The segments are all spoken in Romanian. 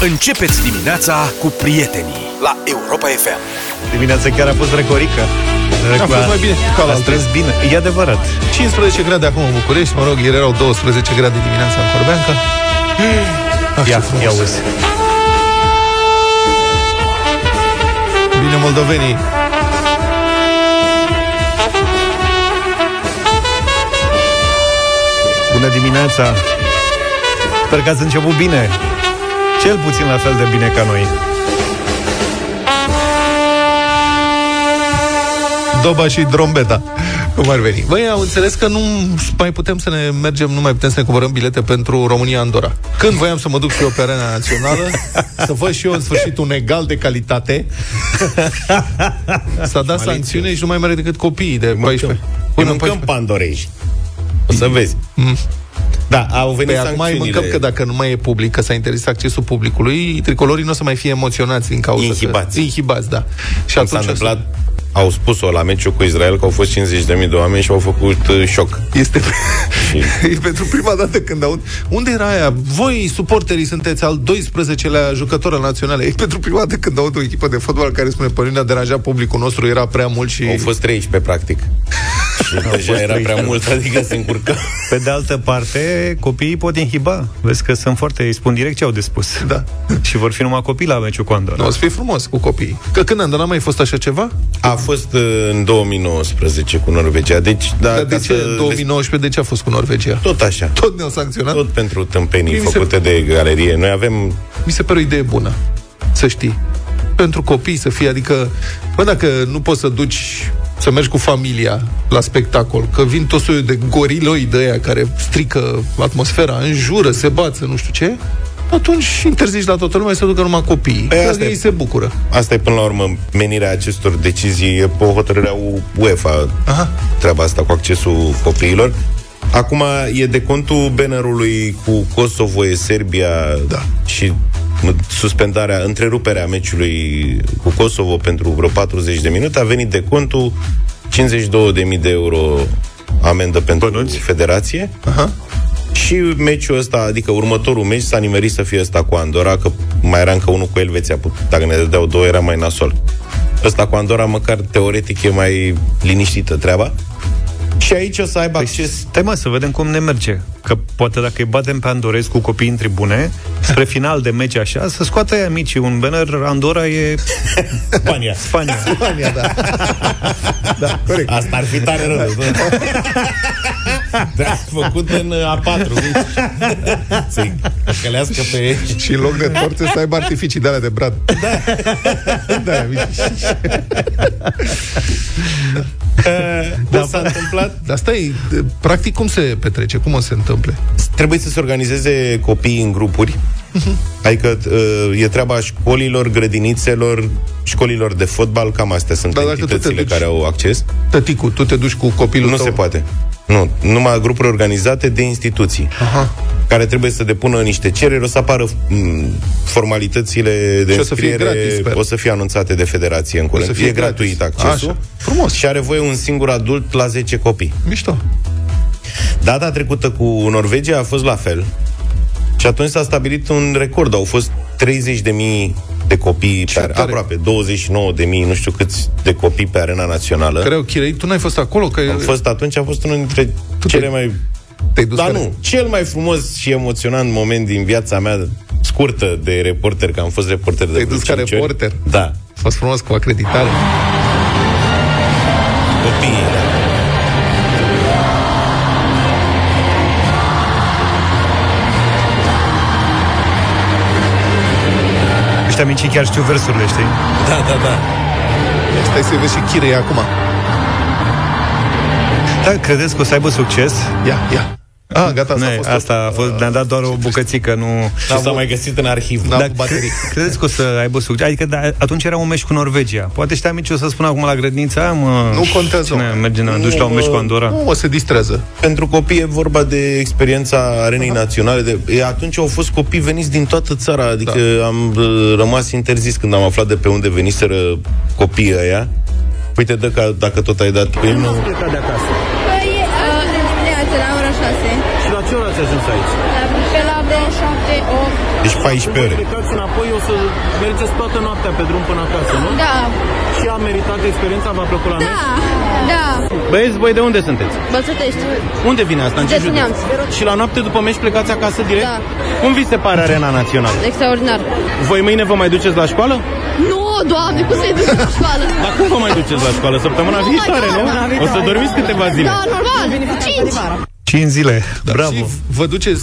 Începeți dimineața cu prietenii la Europa FM. Dimineața chiar a fost recorică. A fost mai bine ca la A strâns bine. E adevărat. 15 grade acum în București, mă rog, ieri erau 12 grade dimineața în Corbeanca. Ah, ce Ia, frumos. ia uzi. Bine moldovenii. Bună dimineața. Sper că ați început bine. Cel puțin la fel de bine ca noi. Doba și Drombeta. Cum ar veni? Băi, au înțeles că nu mai putem să ne mergem, nu mai putem să ne cumpărăm bilete pentru România-Andorra. Când voiam să mă duc și eu pe arena națională, să văd și eu în sfârșit un egal de calitate, s-a dat sancțiune și nu mai merg decât copiii de 14. Îi Până în mâncăm 14. pandorei. O să vezi. Da, au venit Păi acum îi sancțiunile. mâncăm că dacă nu mai e public, că s-a interzis accesul publicului, tricolorii nu o să mai fie emoționați din cauza Inhibați. Că, inhibați, da. Și Când s-a atunci o să- întâmplat, au spus-o la meciul cu Israel că au fost 50.000 de oameni și au făcut uh, șoc. Este e pentru prima dată când aud Unde era aia? Voi, suporterii, sunteți al 12-lea jucător al naționale E pentru prima dată când aud o echipă de fotbal Care spune, pe ne-a deranjat publicul nostru Era prea mult și... Au fost 13, practic. și deja fost era 13. prea mult, adică se încurcă. Pe de altă parte, copiii pot inhiba. Vezi că sunt foarte... Îi spun direct ce au de spus. Da. Și vor fi numai copii la meciul cu Andorra. Nu, o să fie frumos cu copiii Că când Andorra n-a mai fost așa ceva? A fost uh, în 2019 cu Norvegia. Deci, da, Dar de ca ce să în 2019 de ce a fost cu Norvegia? Tot așa. Tot ne-au sancționat? Tot pentru tâmpenii Mie mi se- făcute de galerie. Noi avem Mi se pare o idee bună, să știi. Pentru copii să fie, adică, bă, dacă nu poți să duci să mergi cu familia la spectacol, că vin tot soiul de goriloi de aia care strică atmosfera, înjură, se bață, nu știu ce, atunci interzici la toată lumea să ducă numai copiii. Păi Că asta e. ei se bucură. Asta e până la urmă menirea acestor decizii e pe o hotărâre a UEFA Aha. treaba asta cu accesul copiilor. Acum e de contul bannerului cu Kosovo, e Serbia Da. și m- suspendarea, întreruperea meciului cu Kosovo pentru vreo 40 de minute, a venit de contul 52.000 de euro amendă pentru Bănuți? federație Aha. Și meciul ăsta, adică următorul meci s-a nimerit să fie ăsta cu Andorra, că mai era încă unul cu Elveția, put- dacă ne dădeau două era mai nasol. Ăsta cu Andorra măcar teoretic e mai liniștită treaba. Și aici o să aibă acces Stai mă, să vedem cum ne merge. Că poate dacă îi batem pe Andorezi cu copii în tribune, spre final de meci așa, să scoată aia micii un banner, Andorra e Spania. Spania. Spania, da. da, corect. Asta ar fi tare rău. da, făcut în A4. Să-i călească pe... Și în loc de torțe să aibă artificii de alea de brad. Da. da, mici. Da, s-a întâmplat Dar stai, de- practic cum se petrece? Cum o se întâmple? Trebuie să se organizeze copiii în grupuri. Adică uh, e treaba școlilor, grădinițelor, școlilor de fotbal, cam astea sunt Dar dacă tu te entitățile duci- care au acces. Tăticu, tu te duci cu copilul Nu tău? se poate. Nu, numai grupuri organizate de instituții. Aha. care trebuie să depună niște cereri, o să apară m, formalitățile de Și o să fie înscriere, gratis, sper. o să fie anunțate de federație în curând. să fie e gratuit gratis. accesul. Așa. Frumos. Și are voie un singur adult la 10 copii. Mișto. Data trecută cu Norvegia a fost la fel. Și atunci s-a stabilit un record. Au fost 30.000 de copii, pe, tare. aproape 29.000, nu știu câți de copii pe arena națională. Care au chireit? Tu n-ai fost acolo? Că Am fost atunci, a fost unul dintre Tu cele te- mai te-ai dus Dar care- nu, cel mai frumos și emoționant moment din viața mea scurtă de reporter, că am fost reporter de Te-ai vreo dus ca cinci reporter? Ori. Da, A fost frumos cu acreditare. copiii. Ăștia mici chiar știu versurile, știi? da, da, da. Stai să vezi și chirei acum. Da, credeți că o să aibă succes? Ia, ia. Ah, gata, asta Nu, a fost asta a fost, ne-a dat doar o bucățică, nu... Și s-a mai găsit în arhiv. N-am Da, cu baterii. credeți că o să aibă succes? Adică da, atunci era un meci cu Norvegia. Poate ăștia mici o să spună acum la grădinița, mă, Nu contează, Cine mă. merge, ne duci la un meci cu Andorra? Nu, o se distrează. Pentru copii e vorba de experiența arenei naționale. De, e, atunci au fost copii veniți din toată țara, adică da. am uh, rămas interzis când am aflat de pe unde veniseră copiii ăia. Uite, dă ca, dacă tot ai dat pe nu. plecat de acasă. Ajuns aici? La, pe la vreo 7, Deci 14 ore. Plecați înapoi, o să mergeți toată noaptea pe drum până acasă, nu? Da, Și a meritat experiența, v-a plăcut la mers? da, da. Băieți, voi de unde sunteți? Bălțătești. Unde vine asta? În ce De județ? Neamț. Și la noapte după meci plecați acasă direct? Da. Cum vi se pare arena națională? Extraordinar. Voi mâine vă mai duceți la școală? Nu, doamne, cum să-i duci la școală? Dar cum vă mai duceți la școală? Săptămâna Oh my viitoare, God, nu? da. O să dormiți câteva zile. Da, normal. Cinci. 5 zile. Da, Bravo. Și vă duceți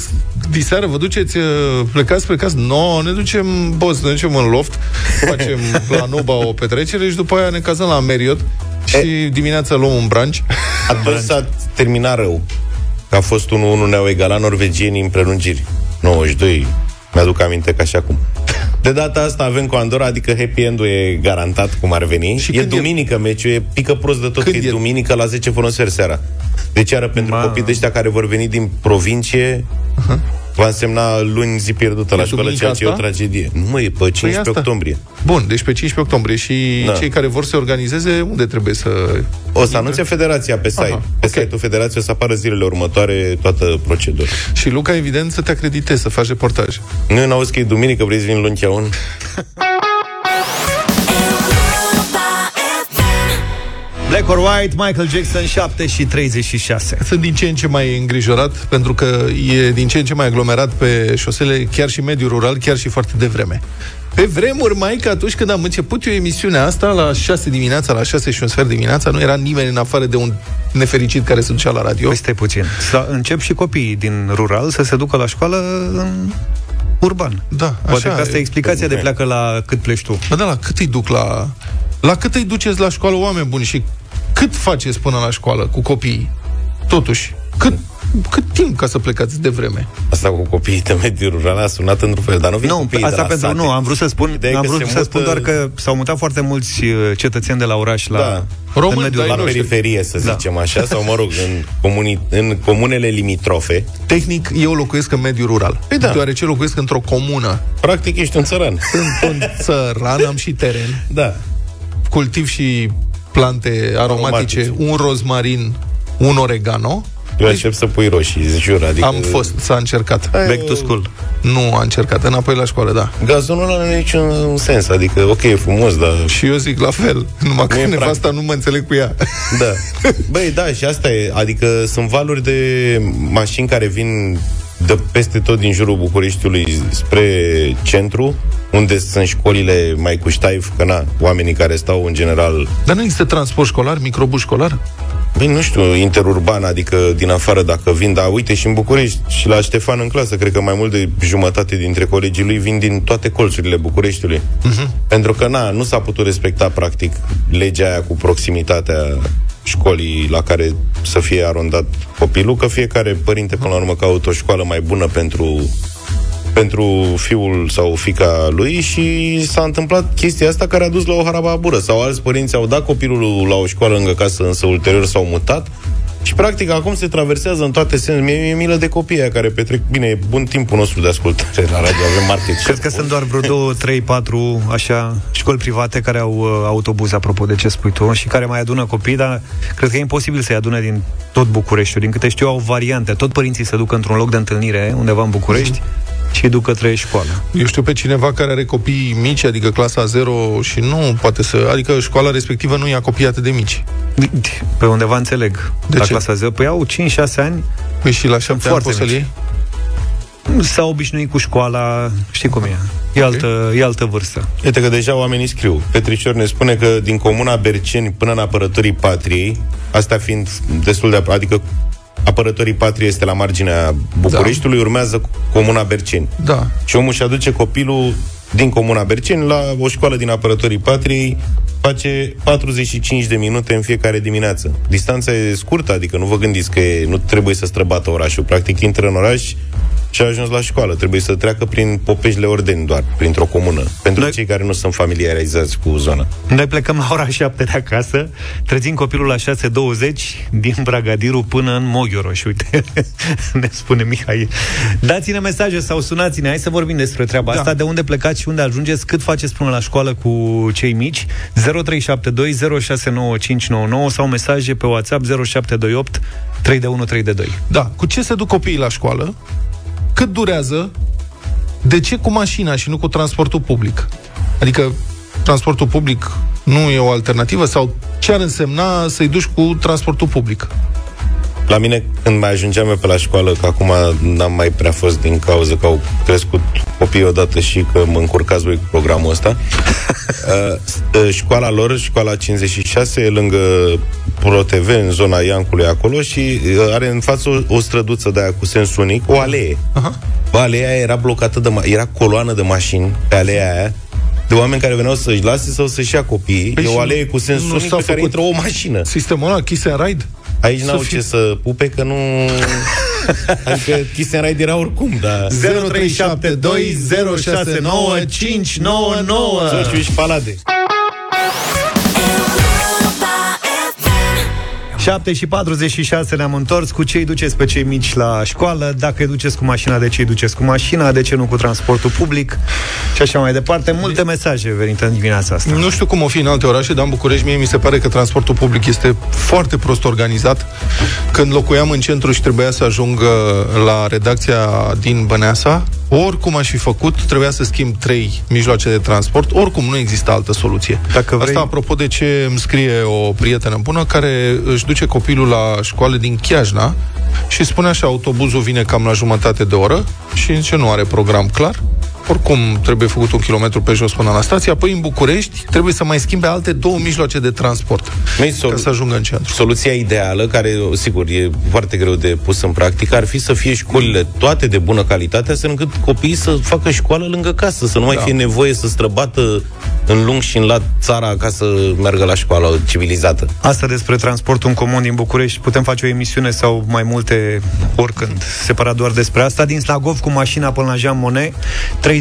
diseară, vă duceți, uh, plecați, plecați, no, ne ducem, boss, ne ducem în loft, facem la Nuba o petrecere și după aia ne cazăm la Marriott și dimineața luăm un brunch. Atunci s-a terminat rău. Că a fost 1-1, ne-au egalat norvegienii în prelungiri. 92, mi-aduc aminte ca și acum. De data asta avem cu Andorra, adică happy end-ul e garantat cum ar veni. Și e când e- duminică meciul, e pică prost de tot, Când că e e? duminică la 10 fără un sfert seara. Deci iară pentru Ma. copii de ăștia care vor veni din provincie, va însemna luni zi pierdută la E școală, duminica ceea ce e o asta? tragedie. Nu, mă, e pe 15 asta. octombrie. Bun, deci pe 15 octombrie și Da. cei care vor să se organizeze, unde trebuie să... O să anunțe federația pe site. Aha, pe ok. site-ul federației o să apară zilele următoare toată procedura. Și Luca, evident, să te acreditezi, să faci reportaj. Nu n-auzi că e duminică, vrei să vin luni un? Black or White, Michael Jackson, 7 și 36. Sunt din ce în ce mai îngrijorat, pentru că e din ce în ce mai aglomerat pe șosele, chiar și mediul rural, chiar și foarte devreme. Pe vremuri, mai că atunci când am început eu emisiunea asta, la 6 dimineața, la 6 și un sfert dimineața, nu era nimeni în afară de un nefericit care se ducea la radio. Păi stai puțin. Să încep și copiii din rural să se ducă la școală în urban. Da, Poate așa că asta e. e explicația de pleacă la cât pleci tu. Bă, da, la cât îi duc la... La cât îi duceți la școală oameni buni și cât faceți până la școală cu copiii? Totuși, cât, cât timp ca să plecați de vreme? Asta cu copiii de mediul rural a sunat într-un fel, dar nu vin Nu, copiii de asta la pentru sate. nu, am vrut să spun, Ideea e am că vrut se să mută- spun doar că s-au mutat foarte mulți uh, cetățeni de la oraș la Da. Români, în mediul dar la ai noștri. periferie, să Da. zicem așa, sau mă rog, în, comuni, în comunele limitrofe, Tehnic, eu locuiesc în mediul rural. Păi da. Deoarece locuiesc într-o comună. practic ești un țăran. Sunt un țăran, am și teren. Da. Cultiv și plante aromatice, Aromatice. un rozmarin, un oregano. Eu aștept să pui roșii, îți jur, adică... Am fost, s-a încercat. Back to school. Nu a încercat, înapoi la școală, da. Gazonul ăla nu are niciun sens, adică, ok, e frumos, dar... Și eu zic la fel, numai că Nu e nevasta nu mă înțeleg cu ea. Da. Băi, da, și asta e. Adică sunt valuri de mașini care vin de peste tot din jurul Bucureștiului spre centru, unde sunt școlile mai cu ștaif, că na, oamenii care stau în general Dar nu există transport școlar, microbus școlar? Băi, nu știu, interurban, adică din afară dacă vin, dar uite și în București și la Ștefan în clasă, cred că mai mult de jumătate dintre colegii lui vin din toate colțurile Bucureștiului. Uh-huh. Pentru că, na, nu s-a putut respecta, practic, legea aia cu proximitatea școlii la care să fie arondat copilul, că fiecare părinte, până la urmă, caută o școală mai bună pentru pentru fiul sau fica lui și s-a întâmplat chestia asta care a dus la o harababură. Sau alți părinți au dat copilul la o școală lângă casă, însă ulterior s-au mutat și practic acum se traversează în toate sensurile. Mie mi-e milă de copiii aia care petrec, bine, e bun timpul nostru de ascultare la radio, avem market. Cred că sunt doar vreo 2, 3, 4 așa școli private care au uh, autobuz, apropo de ce spui tu, și care mai adună copii, dar cred că e imposibil să-i adune din tot Bucureștiul. Din câte știu, au variante. Tot părinții se duc într-un loc de întâlnire undeva în București și îi duc către școală. Eu știu pe cineva care are copii mici, adică clasa 0 și nu poate să... Adică școala respectivă nu ia copii atât de mici. Pe undeva înțeleg. De la ce? clasa 0. Păi au 5-6 ani, Păi și la 7 ani foarte poți să-l mici. iei? s-au obișnuit cu școala, știi cum e. E altă, e altă vârstă. Uite că deja oamenii scriu. Petricior ne spune că din comuna Berceni până în apărătorii patriei, asta fiind destul de... Adică apărătorii patriei este la marginea Bucureștiului, da. urmează comuna Berceni. Da. Și omul și aduce copilul din comuna Berceni la o școală din apărătorii patriei, face 45 de minute în fiecare dimineață. Distanța e scurtă, adică nu vă gândiți că e, nu trebuie să străbată orașul. Practic intră în oraș și a ajuns la școală. Trebuie să treacă prin Popeșle Ordeni doar, printr-o comună. Pentru Noi- cei care nu sunt familiarizați cu zona. Noi plecăm la ora 7 de acasă, trezim copilul la 6.20 din Bragadiru până în Moghioroș. Uite, ne spune Mihai. Dați-ne mesaje sau sunați-ne, hai să vorbim despre treaba Da. asta, de unde plecați și unde ajungeți, cât faceți până la școală cu cei mici, 0372 069599 sau mesaje pe WhatsApp 0728 3 de 1 3 de 2. Da. Cu ce se duc copiii la școală? Cât durează De ce cu mașina și nu cu transportul public? Adică transportul public nu e o alternativă? Sau ce ar însemna să-i duci cu transportul public? La mine, când mai ajungeam eu pe la școală, că acum n-am mai prea fost din cauza că au crescut copiii odată și că mă încurcați voi cu programul ăsta, uh, uh, școala lor, școala 56, e lângă ProTV, în zona Iancului acolo și uh, are în față o, o străduță de aia cu sens unic, o alee. Aha. Bă, aleea aia era blocată de ma- era coloană de mașini pe aleea aia de oameni care veneau să-și lase sau să-și ia copiii. Păi e și o alee cu sens nu unic s-a pe care făcut- intră o mașină. Sistemul ăla, Kiss and Ride? Aici Să n-au fie- ce să pupe, că nu... adică Kiss and Ride era oricum, dar... 0372069599 Sociu și palade. 7 și 46 ne-am întors. Cu ce îi duceți pe cei mici la școală? Dacă îi duceți cu mașina, de ce îi duceți cu mașina? De ce nu cu transportul public? Și așa mai departe. Multe mesaje venite în dimineața asta. Nu știu cum o fi în alte orașe, dar în București mie mi se pare că transportul public este foarte prost organizat. Când locuiam în centru și trebuia să ajung uh, la redacția din Băneasa, oricum aș fi făcut, trebuia să schimb trei mijloace de transport, oricum nu există altă soluție. Dacă vrei- Asta apropo de ce îmi scrie o prietenă bună care își duce copilul la școală din Chiajna și spune așa, autobuzul vine cam la jumătate de oră și zice nu are program clar, oricum trebuie făcut un kilometru pe jos până la stație, apoi în București trebuie să mai schimbe alte două mijloace de transport Măi, ca solu- să ajungă în centru. Soluția ideală, care, sigur, e foarte greu de pus în practică, ar fi să fie școlile toate de bună calitate, astfel încât copiii să facă școală lângă casă, să nu mai Da. fie nevoie să străbată în lung și în lat țara ca să meargă la școală civilizată. Asta despre transportul în comun din București. Putem face o emisiune sau mai oricând, separat doar despre asta. Din Slagov cu mașina până la Jean Monnet,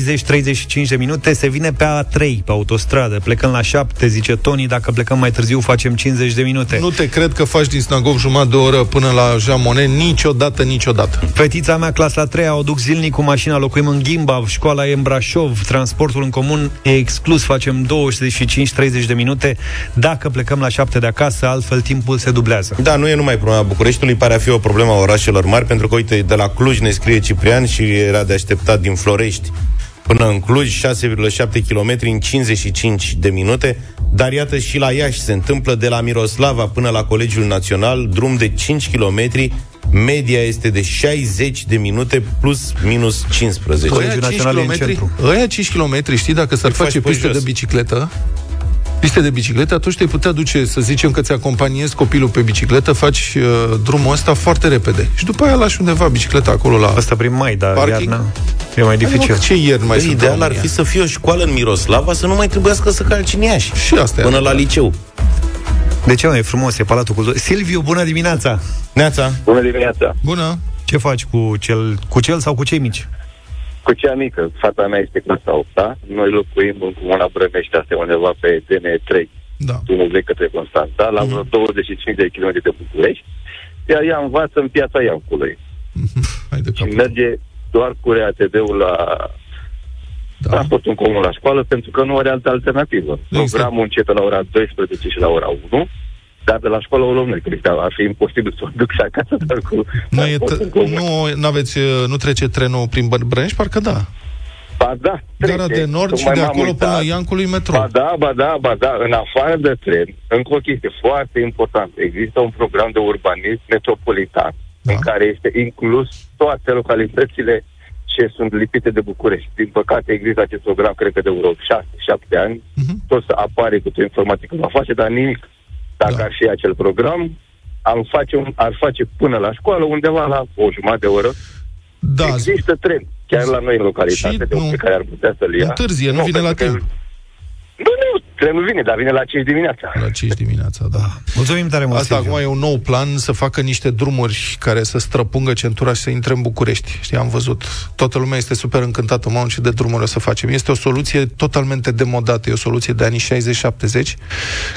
30-35 de minute, se vine pe A3, pe autostradă. Plecăm la 7, zice Tony, dacă plecăm mai târziu facem 50 de minute. Nu te cred că faci din Snagov jumătate de oră până la Jean Monnet niciodată, niciodată. Fetița mea, clasa 3, o duc zilnic cu mașina, locuim în Ghimba, școala e în Brașov, transportul în comun e exclus, facem 25-30 de minute dacă plecăm la 7 de acasă, altfel timpul se dublează. Da, nu e numai problema Bucureștiului, pare a fi o problemă a orașelor mari, pentru că, uite, de la Cluj ne scrie Ciprian și era de așteptat din Florești până în Cluj, 6,7 km în 55 de minute, dar iată și la Iași se întâmplă de la Miroslava până la Colegiul Național, drum de 5 km, media este de 60 de minute plus minus 15. Colegiul Ăia 5 Național e în kilometri- centru. Ăia 5 km, știi, dacă s-ar Îi faci face pe piste jos. de bicicletă, piste de bicicletă, atunci te-ai putea duce, să zicem că ți acompaniezi copilul pe bicicletă, faci uh, drumul ăsta foarte repede. Și după aia lași undeva bicicleta acolo la... Asta prin mai, dar Parking? iarna e mai dificil. Adică, ce ieri mai Băi, sunt ideal în ar România? fi să fie o școală în Miroslava, să nu mai trebuiască să calci în Iași. Și asta e Până la adevărat. liceu. De ce, mă, e frumos, e Palatul Culturii. Silviu, bună dimineața! Neața. Bună dimineața! Bună! Ce faci cu cel, cu cel sau cu cei mici? Cu cea mică, fata mea este clasa 8 -a. Noi locuim în comuna Brămești, asta e undeva pe DN3, Da. drumul vechi către Constanța, la vreo 25 de km de București, iar ea învață în piața Iancului. Hai de Și cap. merge doar cu RATD-ul la Da. transportul în comun la școală, pentru că nu are altă alternativă. Exact. Programul începe la ora 12 și la ora 1, dar de la școală o luăm noi, că ar fi imposibil să o duc și acasă doar cu Nu, e transportul t- în comun. nu, n-aveți, uh, nu trece trenul prin Bă- Brănești? Parcă da. Ba da, Gara trece. de Nord și Tocmai de m-am acolo până la uitat. Iancului metro. Ba da, ba da, ba da, în afară de tren, încă o chestie foarte importantă. Există un program de urbanism metropolitan Da. în care este inclus toate localitățile ce sunt lipite de București. Din păcate există acest program, cred că de vreo 6-7 ani. Mhm. Tot să apare cu o informatică va face, dar nimic. Dacă Da. ar fi acel program, am face un, ar face până la școală undeva la o jumătate de oră. Da, Există tren, chiar la noi în localitate, Și de nu- pe care ar putea să-l ia. întârzie, nu vine la pentru că- timp. Nu, nu, trenul vine, dar vine la 5 dimineața. La 5 dimineața, da. Mulțumim tare mult, Asta Silviu. acum e un nou plan să facă niște drumuri care să străpungă centura și să intre în București. Știi, am văzut. Toată lumea este super încântată, mamă, ce de drumuri o să facem. Este o soluție totalmente demodată, e o soluție de anii 60-70,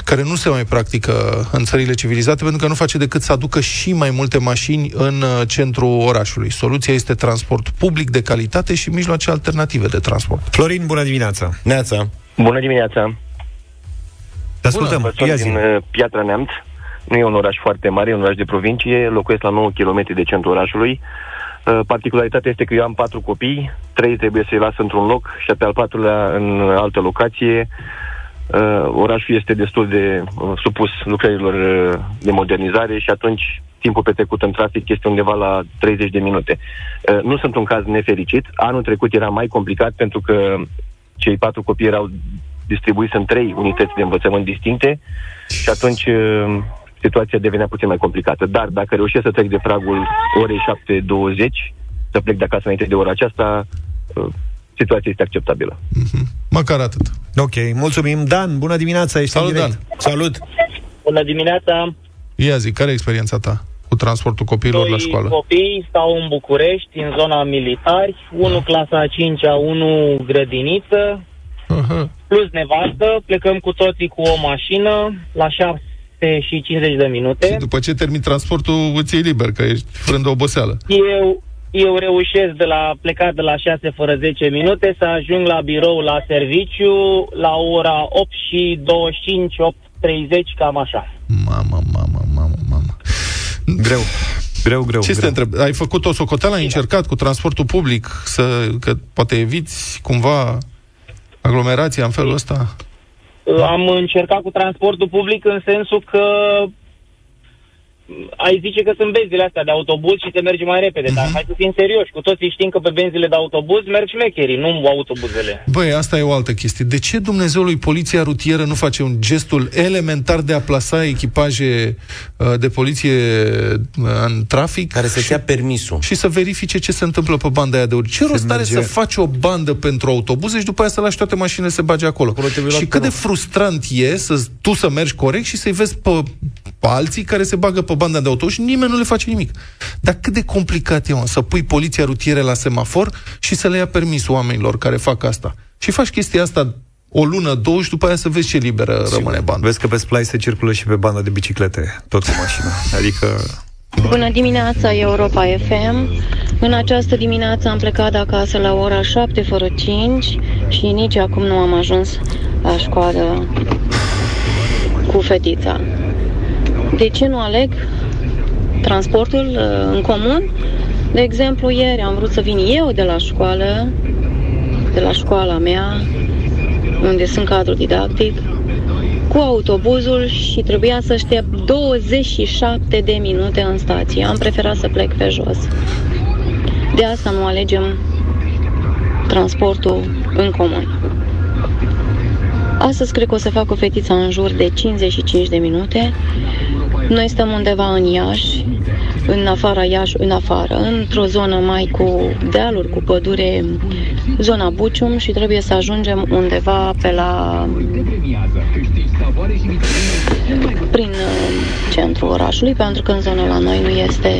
care nu se mai practică în țările civilizate, pentru că nu face decât să aducă și mai multe mașini în uh, centrul orașului. Soluția este transport public de calitate și mijloace alternative de transport. Florin, bună dimineața! Neața. Bună dimineața! Te ascultăm, Vă sunt ia zi. din uh, Piatra Neamț. Nu e un oraș foarte mare, e un oraș de provincie. Locuiesc la 9 km de centrul orașului. Uh, Particularitatea este că eu am patru copii, trei trebuie să-i las într-un loc și pe al patrulea în altă locație. Uh, Orașul este destul de uh, supus lucrărilor uh, de modernizare și atunci timpul petrecut în trafic este undeva la 30 de minute. Uh, Nu sunt un caz nefericit. Anul trecut era mai complicat pentru că cei patru copii erau distribuiți în trei unități de învățământ distincte și atunci uh, situația devenea puțin mai complicată. Dar dacă reușesc să trec de pragul orei 7.20, să plec de acasă înainte de ora aceasta, uh, situația este acceptabilă. Măcar atât. Ok, mulțumim. Dan, bună dimineața, ești Salut, în direct. Dan. Salut! Bună dimineața! Ia zi, care e experiența ta cu transportul copiilor la școală? copii stau în București, în zona militari, unul clasa a 5-a, unul grădiniță, Aha. plus nevastă, plecăm cu toții cu o mașină la 7 și 50 de Și minute. după ce termin transportul, îți iei liber, că ești frânt de oboseală. Eu, eu reușesc de la plecat de la 6 fără 10 minute să ajung la birou la serviciu la ora 8 și 25, 8.30, cam așa. Mamă, mamă, mamă, mamă. Greu. Greu, greu. Ce să greu. te întreb? Ai făcut o socoteală? Ai încercat cu transportul public să, că poate eviți cumva aglomerația în felul ăsta? Am încercat cu transportul public în sensul că ai zice că sunt benzile astea de autobuz și te merge mai repede, dar hai să fim serioși. Cu toții știm că pe benzile de autobuz merg șmecherii, nu autobuzele. Băi, asta e o altă chestie. De ce Dumnezeului poliția rutieră nu face un gestul elementar de a plasa echipaje uh, de poliție uh, în trafic? Care să-și ia permisul. și să verifice ce se întâmplă pe banda aia de ori. Ce rost are merge- să faci o bandă pentru autobuze și după aia să lași toate mașinile să se bage acolo? Acolo trebuie luat și cât pe de frustrant e să tu să mergi corect și să-i vezi pe, pe alții care se bagă pe banda de autobuz și nimeni nu le face nimic. Dar cât de complicat e, mă, să pui poliția rutieră la semafor și să le ia permisul oamenilor care fac asta. Și faci chestia asta o lună, două și după aia să vezi ce liberă rămâne banda. Vezi că pe Splai se circulă și pe banda de biciclete, tot cu mașina. Adică Bună dimineața, Europa FM. În această dimineață am plecat de acasă la ora 7 fără 5 și nici acum nu am ajuns la școală cu fetița. De ce nu aleg transportul uh, în comun? De exemplu, ieri am vrut să vin eu de la școală, de la școala mea, unde sunt cadru didactic, cu autobuzul și trebuia să aștept 27 de minute în stație. Am preferat să plec pe jos. De asta nu alegem transportul în comun. Astăzi cred că o să fac o fetiță în jur de 55 de minute. Noi stăm undeva în Iași, în afara Iași, în afară, într-o zonă mai cu dealuri, cu pădure, zona Bucium și trebuie să ajungem undeva pe la prin uh, centrul orașului, pentru că în zona la noi nu este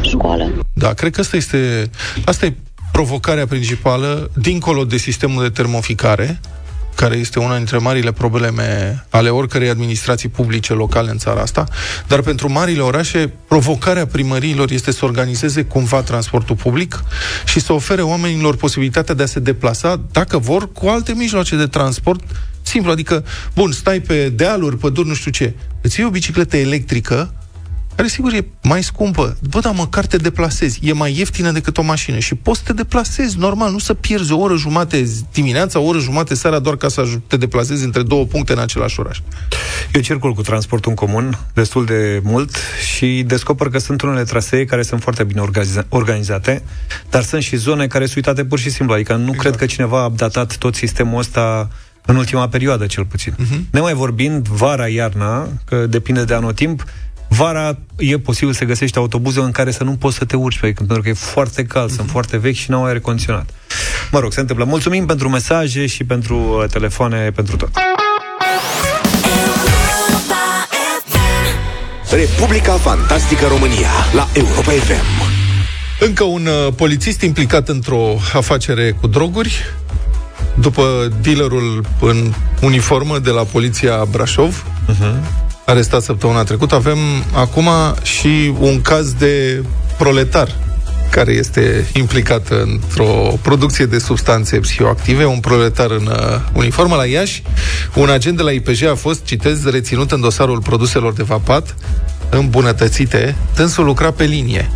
școală. Da, cred că asta este, asta e provocarea principală, dincolo de sistemul de termoficare, care este una dintre marile probleme ale oricărei administrații publice locale în țara asta, dar pentru marile orașe, provocarea primăriilor este să organizeze cumva transportul public și să ofere oamenilor posibilitatea de a se deplasa, dacă vor, cu alte mijloace de transport simplu. Adică, bun, stai pe dealuri, păduri, nu știu ce, îți iei o bicicletă electrică, care sigur e mai scumpă. Bă, dar măcar te deplasezi. E mai ieftină decât o mașină și poți să te deplasezi normal, nu să pierzi o oră jumate dimineața, o oră jumate seara doar ca să aj- te deplasezi între două puncte în același oraș. Eu circul cu transportul în comun destul de mult și descoper că sunt unele trasee care sunt foarte bine organiza- organizate, dar sunt și zone care sunt uitate pur și simplu. Adică nu exact. cred că cineva a updatat tot sistemul ăsta în ultima perioadă, cel puțin. Uh-huh. Ne mai vorbind, vara, iarna, că depinde de anotimp, vara e posibil să găsești autobuze în care să nu poți să te urci pe ei, pentru că e foarte cald, uh-huh. sunt foarte vechi și n-au aer condiționat. Mă rog, se întâmplă. Mulțumim pentru mesaje și pentru uh, telefoane, pentru tot. Republica Fantastică România la Europa FM. Încă un uh, polițist implicat într-o afacere cu droguri, după dealerul în uniformă de la poliția Brașov, uh-huh. Arestat săptămâna trecută, avem acum și un caz de proletar care este implicat într-o producție de substanțe psihoactive, un proletar în uh, uniformă la Iași. Un agent de la IPJ a fost, citez, reținut în dosarul produselor de vapat îmbunătățite. Dânsul lucra pe linie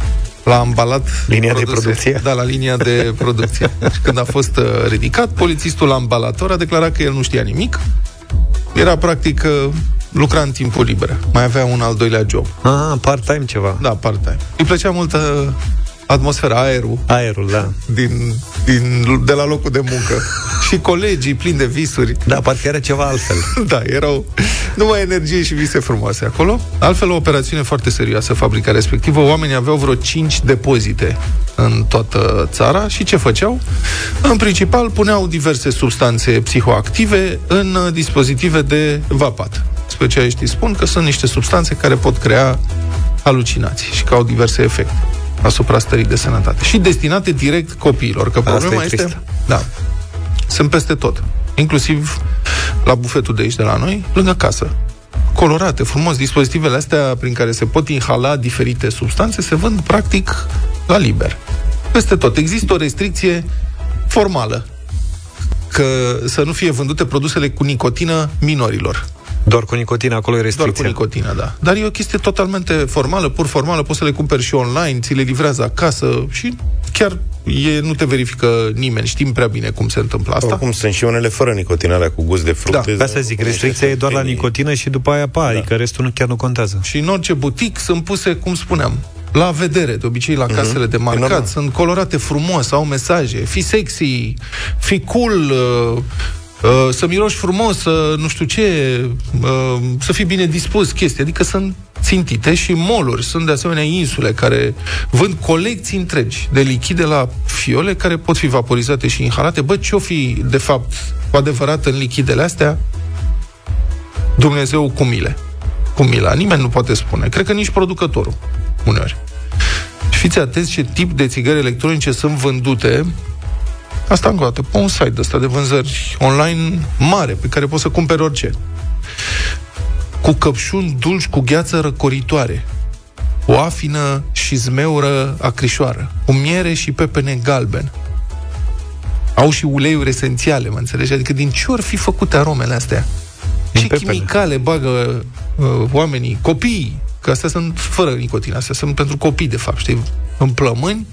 l-a ambalat Linia de produse. producție? Da, la linia de producție. și când a fost uh, ridicat, polițistul ambalator a declarat că el nu știa nimic. Era practic uh, lucra în timpul liber. Mai avea un al doilea job. Ah, part-time ceva. Da, part-time. Îi plăcea multă atmosfera, aerul Aerul, da. din, din, de la locul de muncă. și colegii plini de visuri. Da, parcă era ceva altfel. Da, erau numai energie și vise frumoase acolo. Altfel, o operațiune foarte serioasă, fabrica respectivă. Oamenii aveau vreo 5 depozite în toată țara și ce făceau? În principal, puneau diverse substanțe psihoactive în uh, dispozitive de vapat. Specialiștii spun că sunt niște substanțe care pot crea halucinații și că au diverse efecte asupra stării de sănătate. Și destinate direct copiilor, că problema e este... trist. Da. Sunt peste tot. Inclusiv la bufetul de aici de la noi, lângă casă. Colorate, frumos, dispozitivele astea prin care se pot inhala diferite substanțe se vând practic la liber. Peste tot. Există o restricție formală că să nu fie vândute produsele cu nicotină minorilor. Doar cu nicotina, acolo e Doar cu restricția. nicotina, da. Dar e o chestie totalmente formală, pur formală, poți să le cumperi și online, ți le livrează acasă și chiar e, nu te verifică nimeni, știm prea bine cum se întâmplă asta. Oricum sunt și unele fără nicotină, alea cu gust de fructe. Da, Pe asta zic, restricția e doar la nicotină și după aia pa, adică restul nu, chiar nu contează. Și în orice butic sunt puse, cum spuneam, la vedere, de obicei la casele de normal. marcat, sunt colorate frumos, au mesaje, fi sexy, fi cool, uh, uh, să miroși frumos, să nu știu ce, uh, să fii bine dispus, chestii, adică sunt țintite și moluri, sunt de asemenea insule care vând colecții întregi de lichide la fiole care pot fi vaporizate și inhalate. Bă, ce-o fi, de fapt, cu adevărat în lichidele astea? Dumnezeu cu mile. Cu mila. Nimeni nu poate spune. Cred că nici producătorul, uneori. Și fiți atenți ce tip de țigări electronice sunt vândute Asta încă o dată, pe un site ăsta de vânzări online mare, pe care poți să cumperi orice. Cu căpșuni dulci cu gheață răcoritoare, o afină și zmeură acrișoară, cu miere și pepene galben. Au și uleiuri esențiale, mă înțelegi? Adică din ce ori fi făcute aromele astea? Din Ce pepene. chimicale bagă uh, oamenii, copiii, că astea sunt fără nicotină, astea sunt pentru copii, de fapt, știi? În plămâni,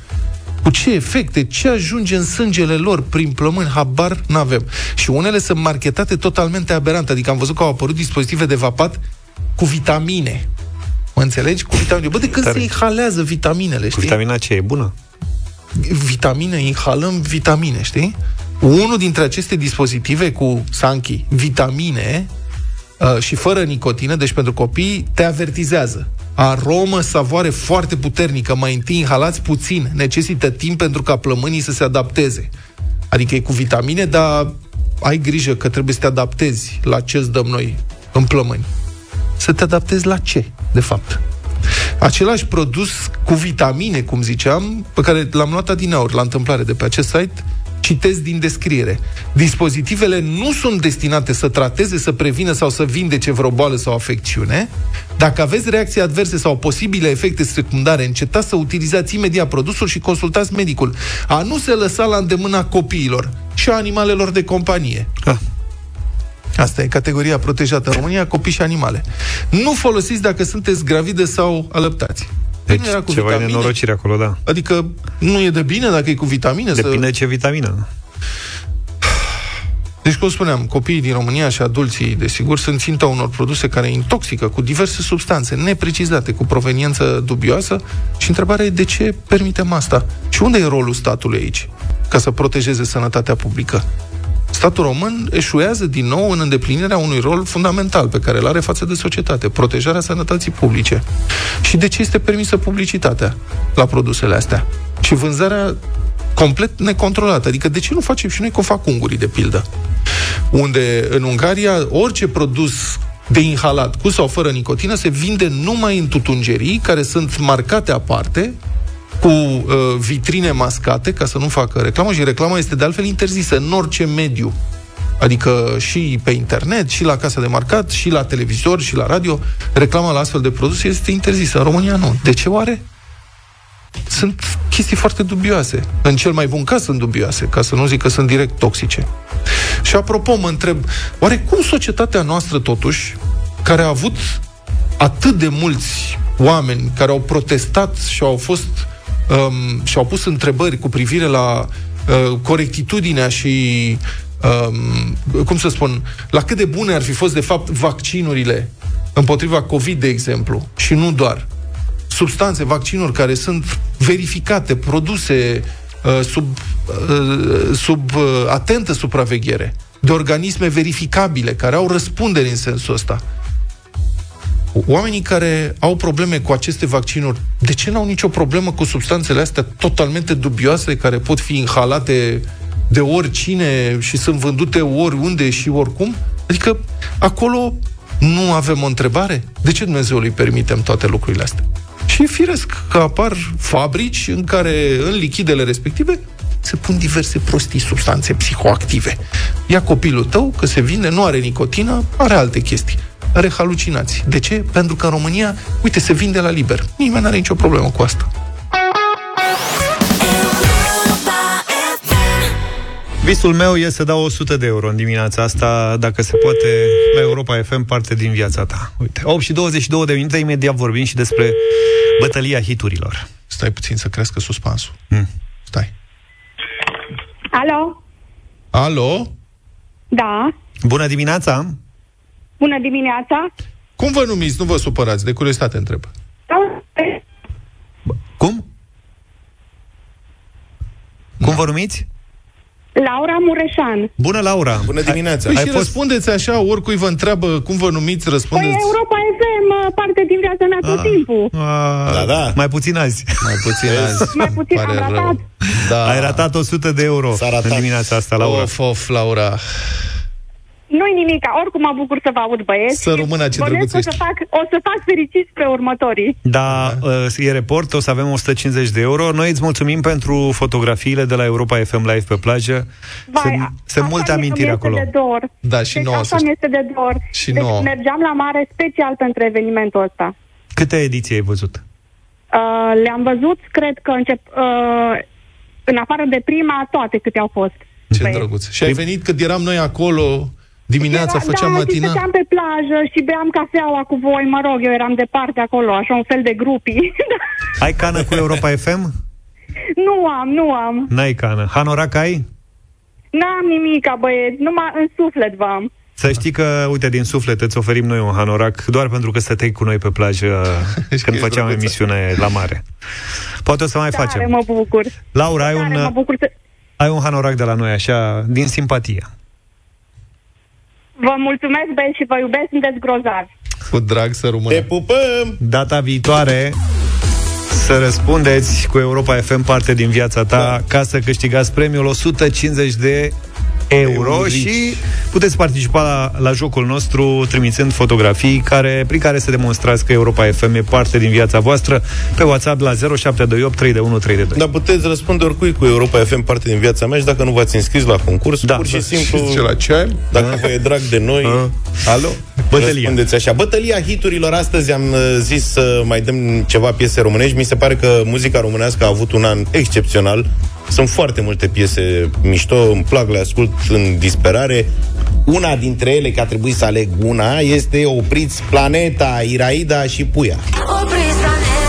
cu ce efecte, ce ajunge în sângele lor prin plămâni, habar n-avem. Și unele sunt marketate totalmente aberant, adică am văzut că au apărut dispozitive de vapat cu vitamine. Mă înțelegi? Cu vitamine. Bă, de când Tare. se inhalează vitaminele, știi? Vitamina C e bună? vitamine, inhalăm vitamine, știi? Unul dintre aceste dispozitive cu Sanchi, vitamine uh, și fără nicotină, deci pentru copii, te avertizează. Aromă, savoare foarte puternică, mai întâi inhalați puțin, necesită timp pentru ca plămânii să se adapteze. Adică e cu vitamine, dar ai grijă că trebuie să te adaptezi la ce îți dăm noi în plămâni. Să te adaptezi la ce, de fapt? Același produs cu vitamine, cum ziceam, pe care l-am luat adineauri la întâmplare de pe acest site, citez din descriere. Dispozitivele nu sunt destinate să trateze, să prevină sau să vindece vreo boală sau afecțiune. Dacă aveți reacții adverse sau posibile efecte secundare, încetați să utilizați imediat produsul și consultați medicul. A nu se lăsa la îndemâna copiilor și a animalelor de companie. Ah. Asta e categoria protejată în România, copii și animale. Nu folosiți dacă sunteți gravide sau alăptați. Deci Nu era cu ceva e vitamine. nenorocire acolo, da. Adică nu e de bine dacă e cu vitamine? Depinde Să... ce vitamină. Deci, cum spuneam, copiii din România și adulții, desigur, sunt ținta unor produse care intoxică cu diverse substanțe neprecizate, cu proveniență dubioasă și întrebarea e de ce permitem asta? Și unde e rolul statului aici? Ca să protejeze sănătatea publică. Statul român eșuează din nou în îndeplinirea unui rol fundamental pe care îl are față de societate, protejarea sănătății publice. Și de ce este permisă publicitatea la produsele astea? Și vânzarea complet necontrolată. Adică de ce nu facem și noi cum fac ungurii, de pildă? Unde în Ungaria orice produs de inhalat, cu sau fără nicotină, se vinde numai în tutungerii care sunt marcate aparte, cu uh, vitrine mascate, ca să nu facă reclamă, și reclama este de altfel interzisă în orice mediu. Adică și pe internet, și la casa de marcat, și la televizor, și la radio, reclama la astfel de produse este interzisă. În România nu. De ce oare? Sunt chestii foarte dubioase. În cel mai bun caz sunt dubioase, ca să nu zic că sunt direct toxice. Și apropo, mă întreb, oare cum societatea noastră, totuși, care a avut atât de mulți oameni care au protestat și au fost um, și-au pus întrebări cu privire la uh, corectitudinea și um, cum să spun, la cât de bune ar fi fost de fapt vaccinurile împotriva COVID, de exemplu, și nu doar. Substanțe, vaccinuri care sunt verificate, produse uh, sub, uh, sub uh, atentă supraveghere, de organisme verificabile, care au răspundere în sensul ăsta. Oamenii care au probleme cu aceste vaccinuri, de ce n-au nicio problemă cu substanțele astea totalmente dubioase, care pot fi inhalate de oricine și sunt vândute oriunde și oricum? Adică acolo nu avem o întrebare? De ce Dumnezeu îi permitem toate lucrurile astea? Și e firesc că apar fabrici în care, în lichidele respective, se pun diverse prostii substanțe psihoactive. Ia copilul tău, că se vinde, nu are nicotină, are alte chestii. Are halucinații. De ce? Pentru că în România, uite, se vinde la liber. Nimeni nu are nicio problemă cu asta. Visul meu e să dau 100 de euro în dimineața asta, dacă se poate, la Europa FM, parte din viața ta. Uite, 8 și 22 de minute, imediat vorbim și despre bătălia hiturilor. Stai puțin să crească suspansul. Mm. Stai. Alo? Alo? Da. Bună dimineața! Bună dimineața! Cum vă numiți? Nu vă supărați, de curiozitate întreb. Cum? Cum vă numiți? Laura Mureșan. Bună, Laura! Bună dimineața! Păi și fost... răspundeți așa, oricui vă întreabă cum vă numiți, răspundeți... Păi Europa FM, parte din viața mea tot Ah. timpul. A, Da, da. Mai puțin azi. Mai puțin azi. Mai puțin am Pare ratat. rău. Da. Ai ratat 100 de euro S-a ratat. în dimineața asta, Laura. Of, of, Laura. Nu-i nimic, oricum mă bucur să vă aud băieți. Să rămână ce Bănuiesc drăguț o să ești. fac, o să fac fericiți pe următorii. Da, uh, e report, o să avem 150 de euro. Noi îți mulțumim pentru fotografiile de la Europa FM Live pe plajă. Vai, sunt a- sunt așa multe mi- amintiri mi este acolo. de dor. Da, și deci nouă, să Așa știi. mi este de dor. Și deci nouă. mergeam la mare special pentru evenimentul ăsta. Câte ediții ai văzut? Uh, le-am văzut, cred că încep, uh, în afară de prima, toate câte au fost. Ce Băieți. drăguț. Și ai venit când eram noi acolo, dimineața Era- făceam da, și matina? stăteam pe plajă și beam cafeaua cu voi, mă rog, eu eram departe acolo, așa un fel de grupii. Ai cană cu Europa FM? nu am, nu am. N-ai cană. Hanorac ai? N-am nimica, băieți, numai în suflet v-am. Să știi că, uite, din suflet îți oferim noi un hanorac doar pentru că stăteai cu noi pe plajă când ești făceam drăguță. emisiune la mare. Poate o să mai Tare facem. mă bucur. Laura, ai Tare un, mă bucur să... ai un hanorac de la noi, așa, din simpatie. Vă mulțumesc, băieți, și vă iubesc, sunteți grozavi. Cu drag să rămână. Te pupăm! Data viitoare să răspundeți cu Europa FM parte din viața ta da. ca să câștigați premiul 150 de euro Eurici. și puteți participa la, la jocul nostru trimițând fotografii care, prin care să demonstrați că Europa FM e parte din viața voastră pe WhatsApp la 0728 321 322. Dar puteți răspunde oricui cu Europa FM parte din viața mea și dacă nu v-ați înscris la concurs, Da. pur și Da. simplu, Și zice la ce ai? dacă vă e drag de noi, alo? Bătălia. Răspundeți așa. Bătălia hiturilor. Astăzi am uh, zis să mai dăm ceva piese românești. Mi se pare că muzica românească a avut un an excepțional. Sunt foarte multe piese mișto, îmi plac, le ascult în disperare. Una dintre ele, că a trebuit să aleg una, este Opriți Planeta, Iraida și Puia. Opriți planeta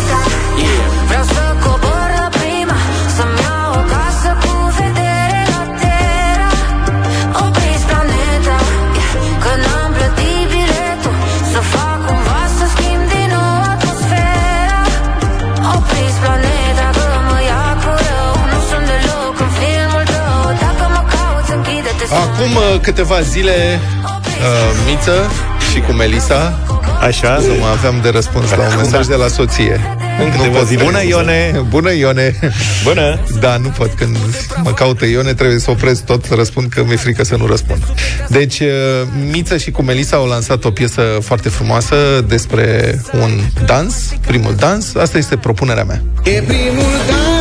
Acum uh, câteva zile, uh, Miță și cu Melisa, Așa? nu mai aveam de răspuns la un mesaj de la soție. În câteva pot. zile. Bună, Ione! Bună, Ione! Bună! Da, nu pot. Când mă caută Ione, trebuie să opresc tot să răspund, că mi-e frică să nu răspund. Deci, uh, Miță și cu Melisa au lansat o piesă foarte frumoasă despre un dans, primul dans. Asta este propunerea mea. E primul dans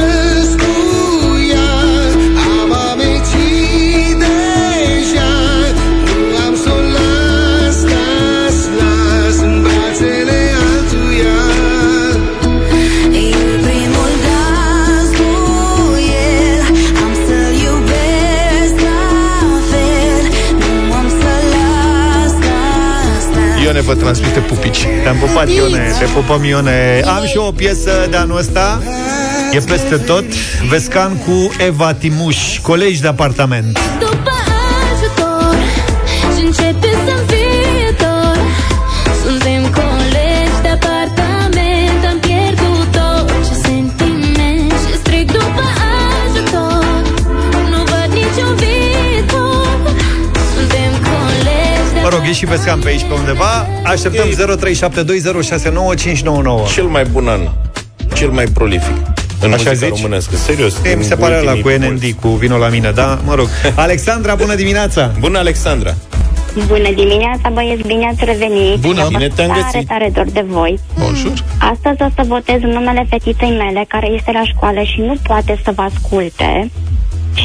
vă transmite pupici. Te-am pupat, Ione, te pupăm, Ione. Am și eu o piesă de anul ăsta E peste tot Vescan cu Eva Timuș Colegi de apartament După colegi de Mă rog, e și Vescan pe aici pe undeva Așteptăm 0372069599 Cel mai bun an. Cel mai prolific. În Așa muzica zici? românească. Serios. E, mi în se pare ăla ultimii cu NND, cu vino la mine, da? Mă rog. Alexandra, bună dimineața! Bună, Alexandra! Bună dimineața, băieți, bine ați revenit. Bună, Mi-a bine fost te-am tare, găsit. tare dor de voi. Bonjour. Astăzi o să votez în numele fetiței mele, care este la școală și nu poate să vă asculte.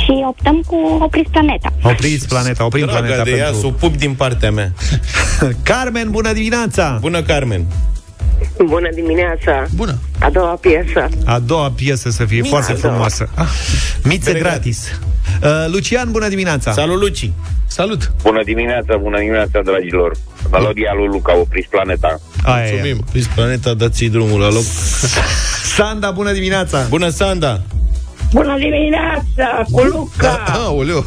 Și optăm cu Opriți Planeta. Opriți planeta, oprim Draga planeta de ea, pentru... să o pup din partea mea. Carmen, bună dimineața! Bună, Carmen! Bună dimineața! Bună! A doua piesă. A doua piesă să fie Miță. foarte A doua. frumoasă. Ah, Mițe Bine, gratis. Uh, Lucian, bună dimineața! Salut, Luci! Salut! Bună dimineața, bună dimineața, dragilor. Melodia lui Luca, opriți planeta. Aia e. Mulțumim! Fiți planeta, dați drumul la loc. Sanda, bună dimineața! Bună, Sanda! Bună dimineața, cu Luca! Aoleu,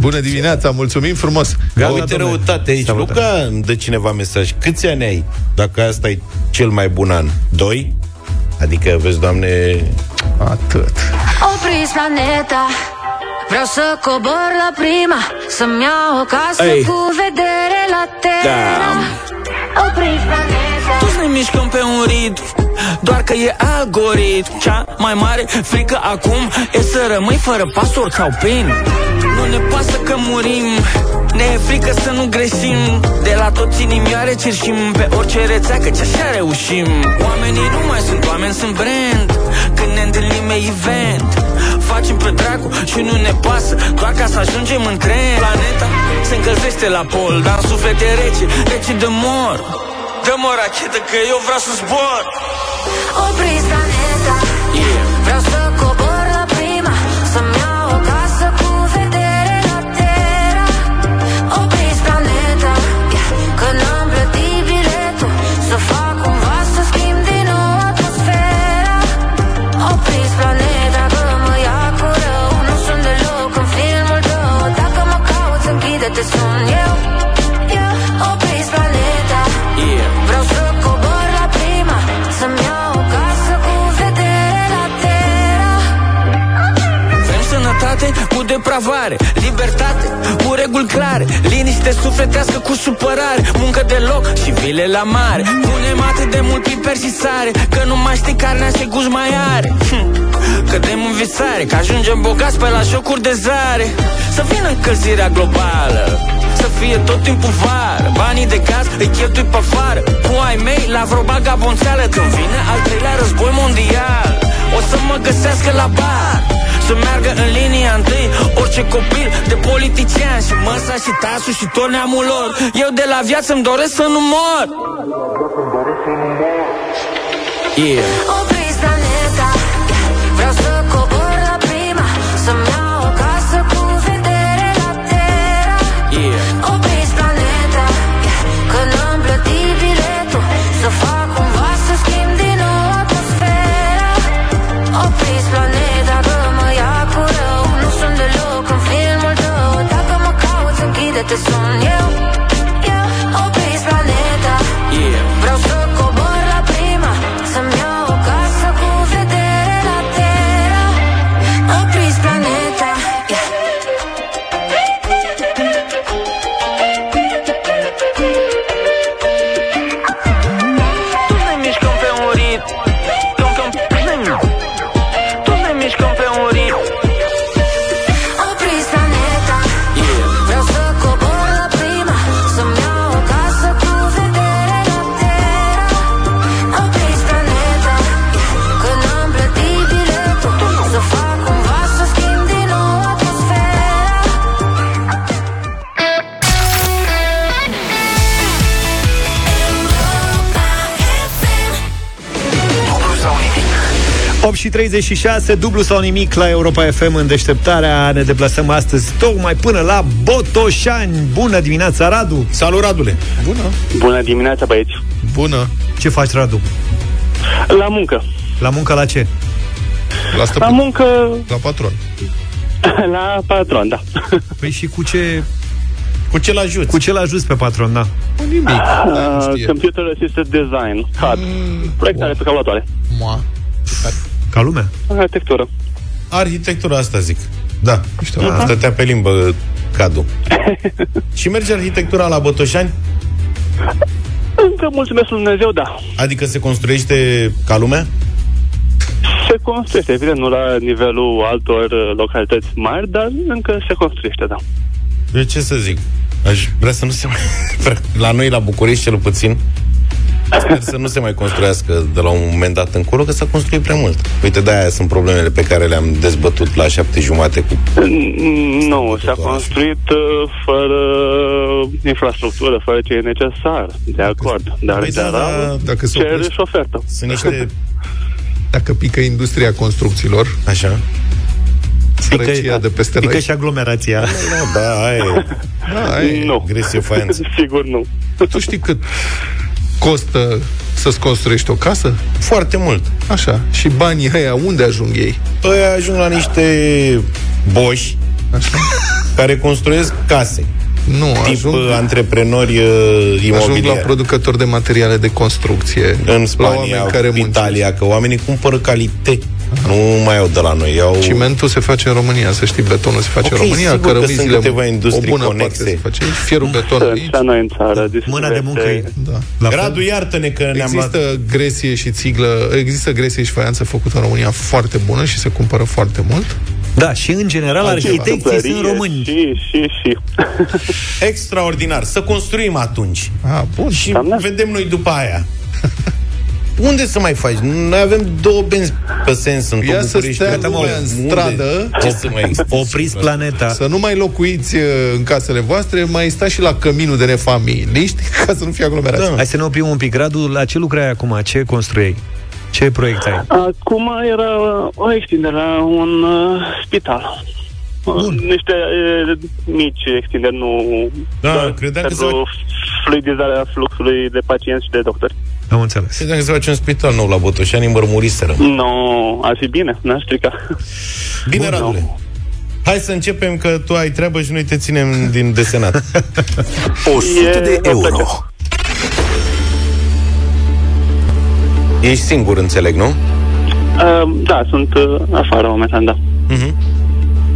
bună dimineața, mulțumim frumos. Gata, Uite răutate aici. Luca îmi dă cineva mesaj. Câți ani ai? Dacă asta e cel mai bun an. Doi? Adică, vezi, doamne... Atât. Opriți planeta Vreau să cobor la prima Să-mi iau o casă Ei. cu vedere la terra Opriți planeta Toți ne mișcăm pe un ritm Doar că e algoritm. Cea mai mare frică acum E să rămâi fără pasort sau PIN. Nu ne pasă că murim Ne e frică să nu greșim. De la toți inimioare cerșim Pe orice rețea că așa reușim. Oamenii nu mai sunt oameni, sunt brand. Când ne întâlnim e event. Facem pe dracu și nu ne pasă Doar ca să ajungem în tren Planeta se încălzește la pol Dar în suflet e rece, rece de mor Dă-mă o rachetă că eu vreau să zbor. Opriți depravare Libertate cu reguli clare Liniște sufletească cu supărare Muncă de loc și vile la mare. Punem atât de mult piper și sare Că nu mai știi carnea ce gust mai are. Hm, Cădem în visare Că ajungem bogați pe la jocuri de zare. Să vină încălzirea globală să fie tot timpul vară. Banii de gaz îi cheltui pe afară Cu ai mei la vreo bagabonțeală. Când vine al treilea război mondial O să mă găsească la bar Să meargă în linia întâi. Orice copil de politician Și măsa și tasul și tot neamul lor. Eu de la viață îmi doresc să nu mor. Yeah this one, yeah 8 și 36, dublu sau nimic la Europa FM în deșteptarea. Ne deplasăm astăzi tocmai până la Botoșani. Bună dimineața, Radu! Salut, Radule! Bună! Bună dimineața, băieți! Bună! Ce faci, Radu? La muncă. La muncă la ce? La stăpân. La muncă, La patron. la patron, da. Păi și cu ce... Cu ce l-ajuți? Cu ce l-ajuți pe patron, da? Nimic. Uh, computer Assisted Design, CAD, proiectare pe calculatoare, Mua. Ca lumea. arhitectură. Arhitectura asta zic. Da. Știu. Uh-huh. Stătea pe limbă cadru. și merge arhitectura la Botoșani? Încă mulțumesc lui Dumnezeu, da. Adică se construiește ca lumea? Se construiește, evident, nu la nivelul altor uh, localități mari, dar încă se construiește, da. Eu ce să zic? Aș vrea să nu se mai... La noi, la București, cel puțin, sper să nu se mai construiască de la un moment dat încolo, că s-a construit prea mult. Uite, de-aia sunt problemele pe care le-am dezbătut la șapte jumate cu... Nu, s-a construit uh, fără infrastructură, fără ce e necesar, de acord. Dar Păi da, general, da, dacă se cere oprește- și ofertă. Sunt niște... Dacă pică industria construcțiilor, Așa. sărăcia de peste Pică noi. și aglomerația. Da, da, aia e. Da, e. Nu. Gresie faianță. Sigur nu. Tu știi cât costă să-ți construiești o casă? Foarte mult. Așa. Și banii ăia, unde ajung ei? Ăia ajung la niște boși Așa. care construiesc case. Nu, Tip ajung, ajung, antreprenori uh, ajung la imobiliari. producători de materiale de construcție. în la Spania, oameni care muncesc. Italia, că oamenii cumpără calitate. Nu mai au de la noi. Au... Cimentul se face în România, să știi, betonul se face Ok, în România, sigur că sunt cărămizile, câteva industrii o bună conexe. parte se face aici, fierul beton Sunt aici. și la noi în țară. Mâna de muncă e. Da. La fel? Radu, iartă-ne că ne-am luat... Există gresie și țiglă, există gresie și faianță făcută în România foarte bună și se cumpără foarte mult. Da, și în general arhitecții Tâmplărie sunt români. Și, și, și. Extraordinar. Să construim atunci. Ah, bun. Și Doamne. vedem noi după aia. Unde să mai faci? Noi avem două benzi pe sens în Ia tot să București. stea Gata, mă, lumea în unde? stradă. Ce să mai existe? Opriți planeta. Să nu mai locuiți uh, în casele voastre, mai stați și la căminul de nefamiliști, ca să nu fie aglomerație. Da. Hai să ne oprim un pic. Radu, la ce lucrai acum? Ce construiei? Ce proiect ai? Acum era o extindere la un uh, spital. Bun. Niște uh, mici extinderi, nu... Da, doar credeam că pentru fluidizarea fluxului de pacienți și de doctori. Am înțeles. Credeam că se face un spital nou la Botoșani, mărmuriseră. Nu, no, ar fi bine, n-aș strica. Bine, Bun, Radule. Hai să începem că tu ai treabă și noi te ținem din desenat. 100 de E- euro. Ești singur, înțeleg, nu? Uh, da, sunt uh, afară momentan, da. Mhm.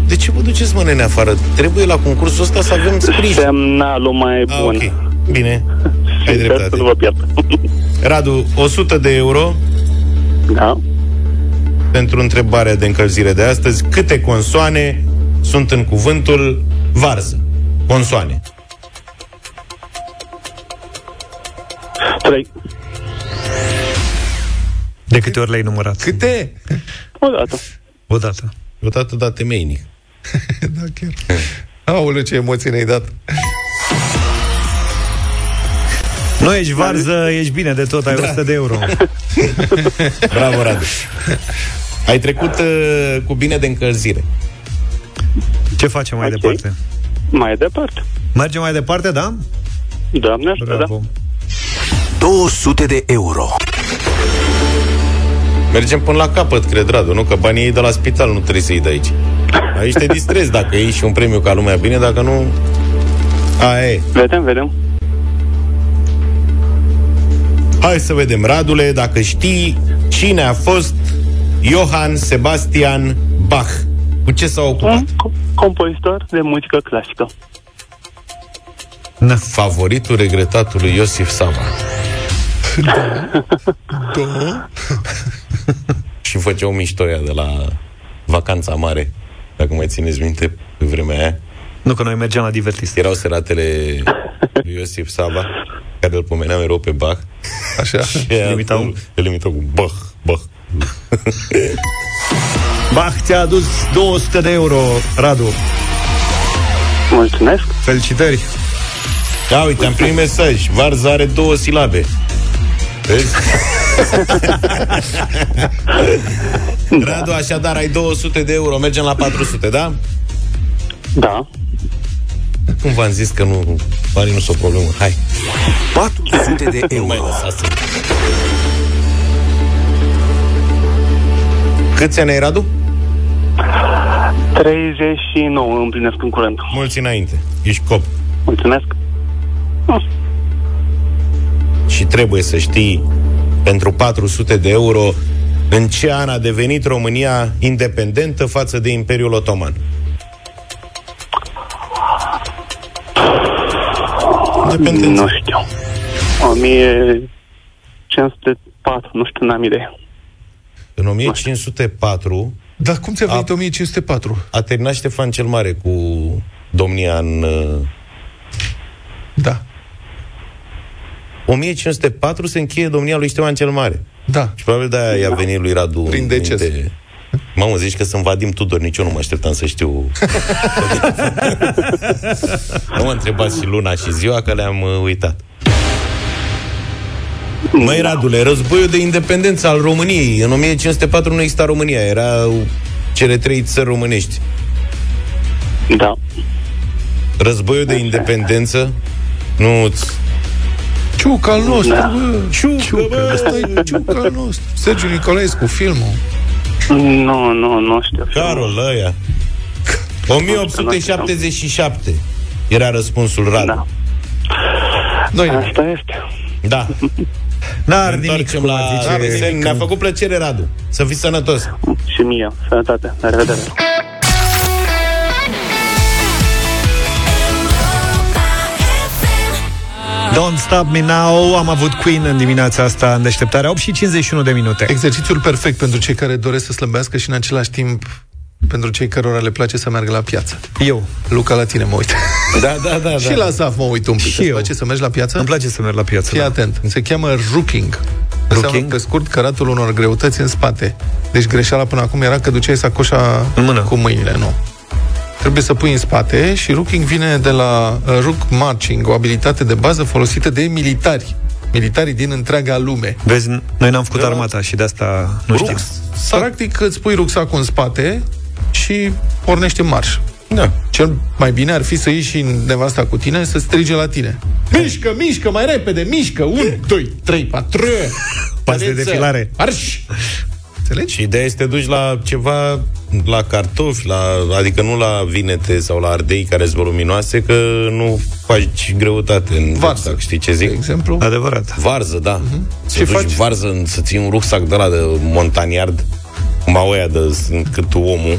De ce vă duceți, mă, nene, afară? Trebuie la concursul ăsta să avem sprijin. Semnalul mai Ah, bun. ok. Bine. Ai Sper dreptate. să nu vă pierd. Radu, 100 de euro da. pentru întrebarea de încălzire de astăzi. Câte consoane sunt în cuvântul varză? Consoane. Trei. De câte ori le-ai numărat? Câte? O dată. O dată. O dată da temeinic. da, chiar. Aoleu, ce emoții ne-ai dat. Nu ești varză, ești bine de tot, ai da. 100 de euro. Bravo, Radu. Ai trecut uh, cu bine de încălzire. Ce facem mai Ok. departe? Mai departe. Mergem mai departe, da? Doamne ajută, da. Bravo. 200 de euro. Mergem până la capăt, cred, Radu, nu? Că banii ei de la spital nu trebuie să-i de aici. Aici te distrezi dacă iei și un premiu ca lumea bine, dacă nu... Aia e. Vedem, vedem. Hai să vedem, Radule, dacă știi cine a fost Johann Sebastian Bach. Cu ce s-a ocupat? Un co- compozitor de muzică clasică. Da. Favoritul regretatului Iosif Sava. Da. și făceau miștoia de la vacanța mare, dacă mai țineți minte, pe vremea aia. Nu că noi mergeam la divertis. Erau seratele lui Iosif Sava, care îl pomeneau mereu pe Bach. Așa. Și Îl îl imitau? Îl imitau cu Bach, Bach. Bach ți-a adus 200 de euro, Radu. Mulțumesc. Felicitări. Da, uite, am primit mesaj. Varza are două silabe. Vezi? Radu, așadar ai 200 de euro, mergem la 400, da? Da. Cum v-am zis că nu, banii nu sunt o problemă. Hai. 400 de Nu mai euro. lăsați Câți ani ai, Radu? 39 împlinesc în curând. Mulți înainte. Ești cop. Mulțumesc. Și trebuie să știi, pentru 400 de euro, în ce an a devenit România independentă față de Imperiul Otoman? Nu știu. 1504, nu știu, n-am idee. În 1504 Dar cum ți-a venit 1504? a terminat Ștefan cel Mare cu domnia în... uh, Da. 1504 se încheie domnia lui Ștefan cel Mare. Da. Și probabil de-aia i-a venit lui Radu Prin în deces. minte. Mamă, zici că sunt Vadim Tudor, nici eu nu mă așteptam să știu. nu mă întrebați și luna și ziua, că le-am uh, uitat. Măi, Radule, războiul de independență al României. În 1504 nu exista România, erau cele trei țări românești. Da. Războiul de independență nu Ciuc al nostru, Da. bă. Ciuc, bă. Ăsta e ciuc al nostru. Sergiu Nicolescu, filmul. Nu, nu, nu știu. Carol, ăia. 1877 era răspunsul Radu. Da. Noi. Asta este. Da. N-ar Ne nimic, întoarcem cum la ar zice. desen. Ne-a făcut plăcere, Radu. Să fii sănătos. Și mie. Sănătate. La revedere. Don't Stop Me Now Am avut Queen în dimineața asta în deșteptarea 8 și 51 de minute Exercițiul perfect pentru cei care doresc să slăbească și în același timp pentru cei cărora le place să meargă la piață. Eu. Luca, la tine mă uit. Da, da, da. și da. la Zaf mă uit un pic. Și Îți eu. place să mergi la piață? Îmi place să merg la piață Fii da. atent. Se cheamă rooking. Înseamnă Rooking? pe scurt căratul unor greutăți în spate. Deci greșeala până acum era că duceai sacoșa În mână. cu mâinile, nu. Trebuie să pui în spate și rooking vine de la uh, rook marching, o abilitate de bază folosită de militari. Militarii din întreaga lume. Vezi, noi n-am făcut armata și de asta nu știm Practic îți pui rucsacul în spate și pornește în marș. Da. Cel mai bine ar fi să ieși și nevasta cu tine să strige la tine. Mișcă, mișcă, mai repede, mișcă! 1, 2, 3, 4... Pas de defilare. Arș! Înțelegi? Și ideea este să te duci la ceva, la cartofi, la, adică nu la vinete sau la ardei care sunt voluminoase, că nu faci greutate în Varză, rucsac, știi ce zic? De exemplu. Adevărat Varză, da. Uh-huh. Să Și duci faci- varză, în- să ții un rucsac de la de montaniard, cum au ăia de cât omul,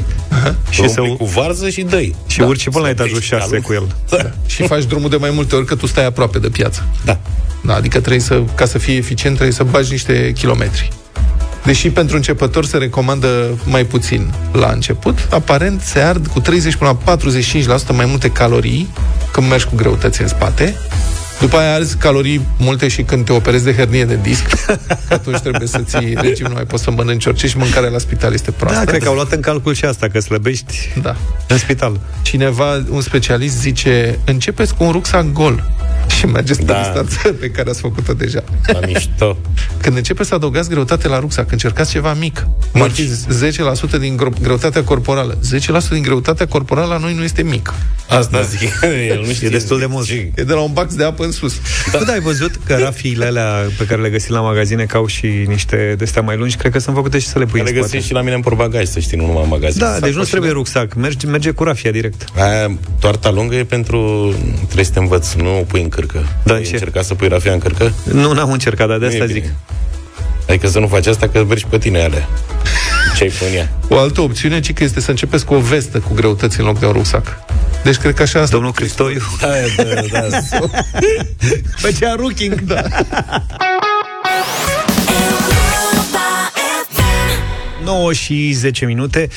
și Și să să- cu varză și dă Și urci până la Să etajul pești 6 calul. cu el Da. Și faci drumul de mai multe ori că tu stai aproape de piață. da. Da, adică trebuie să, ca să fii eficient, trebuie să bagi niște kilometri. Deși pentru începător se recomandă mai puțin la început, aparent se ard cu 30 până la 45% mai multe calorii când mergi cu greutăți în spate. După aia arzi calorii multe și când te operezi de hernie de disc, că atunci trebuie să ții regim, nu mai poți să mănânci orice și mâncarea la spital este proastă. Da, cred că au luat în calcul și asta Că slăbești Da. în spital Cineva, un specialist, zice începeți cu un rucsac gol și mergeți pe Da. distanță pe care ați făcut-o deja. La mișto. Când începeți să adăugați greutate la rucsac, încercați ceva mic. Cum ar fi 10% din gro- greutatea corporală. 10% din greutatea corporală la noi nu este mic. Asta zic. El nu știe E destul de mult Ce- E de la un bax de apă în sus. Da. Tu da, ai văzut că rafiile alea pe care le găsim la magazine Că au și niște de mai lungi Cred că sunt făcute și să le pui Le în spate găsești și la mine în porbagaj, să știi, nu numai în magazin. Da, deci nu Sacoșile. trebuie rucsac merge, merge cu rafia direct Aia, toarta lungă e pentru... Trebuie să te învăț, nu o pui în cârcă. Da, Ai ce? încercat să pui rafia în cârcă? Nu, n-am încercat, dar de Nu e asta bine. zic Adică să nu faci asta, că mergi pe tine alea. Ce ai pune ea? O altă opțiune, ci că este să începeți cu o vestă cu greutăți în loc de un rucsac. Deci cred că așa asta. Domnul Cristoiu Da, da, da. Făcea rooking da. 9 și 10 minute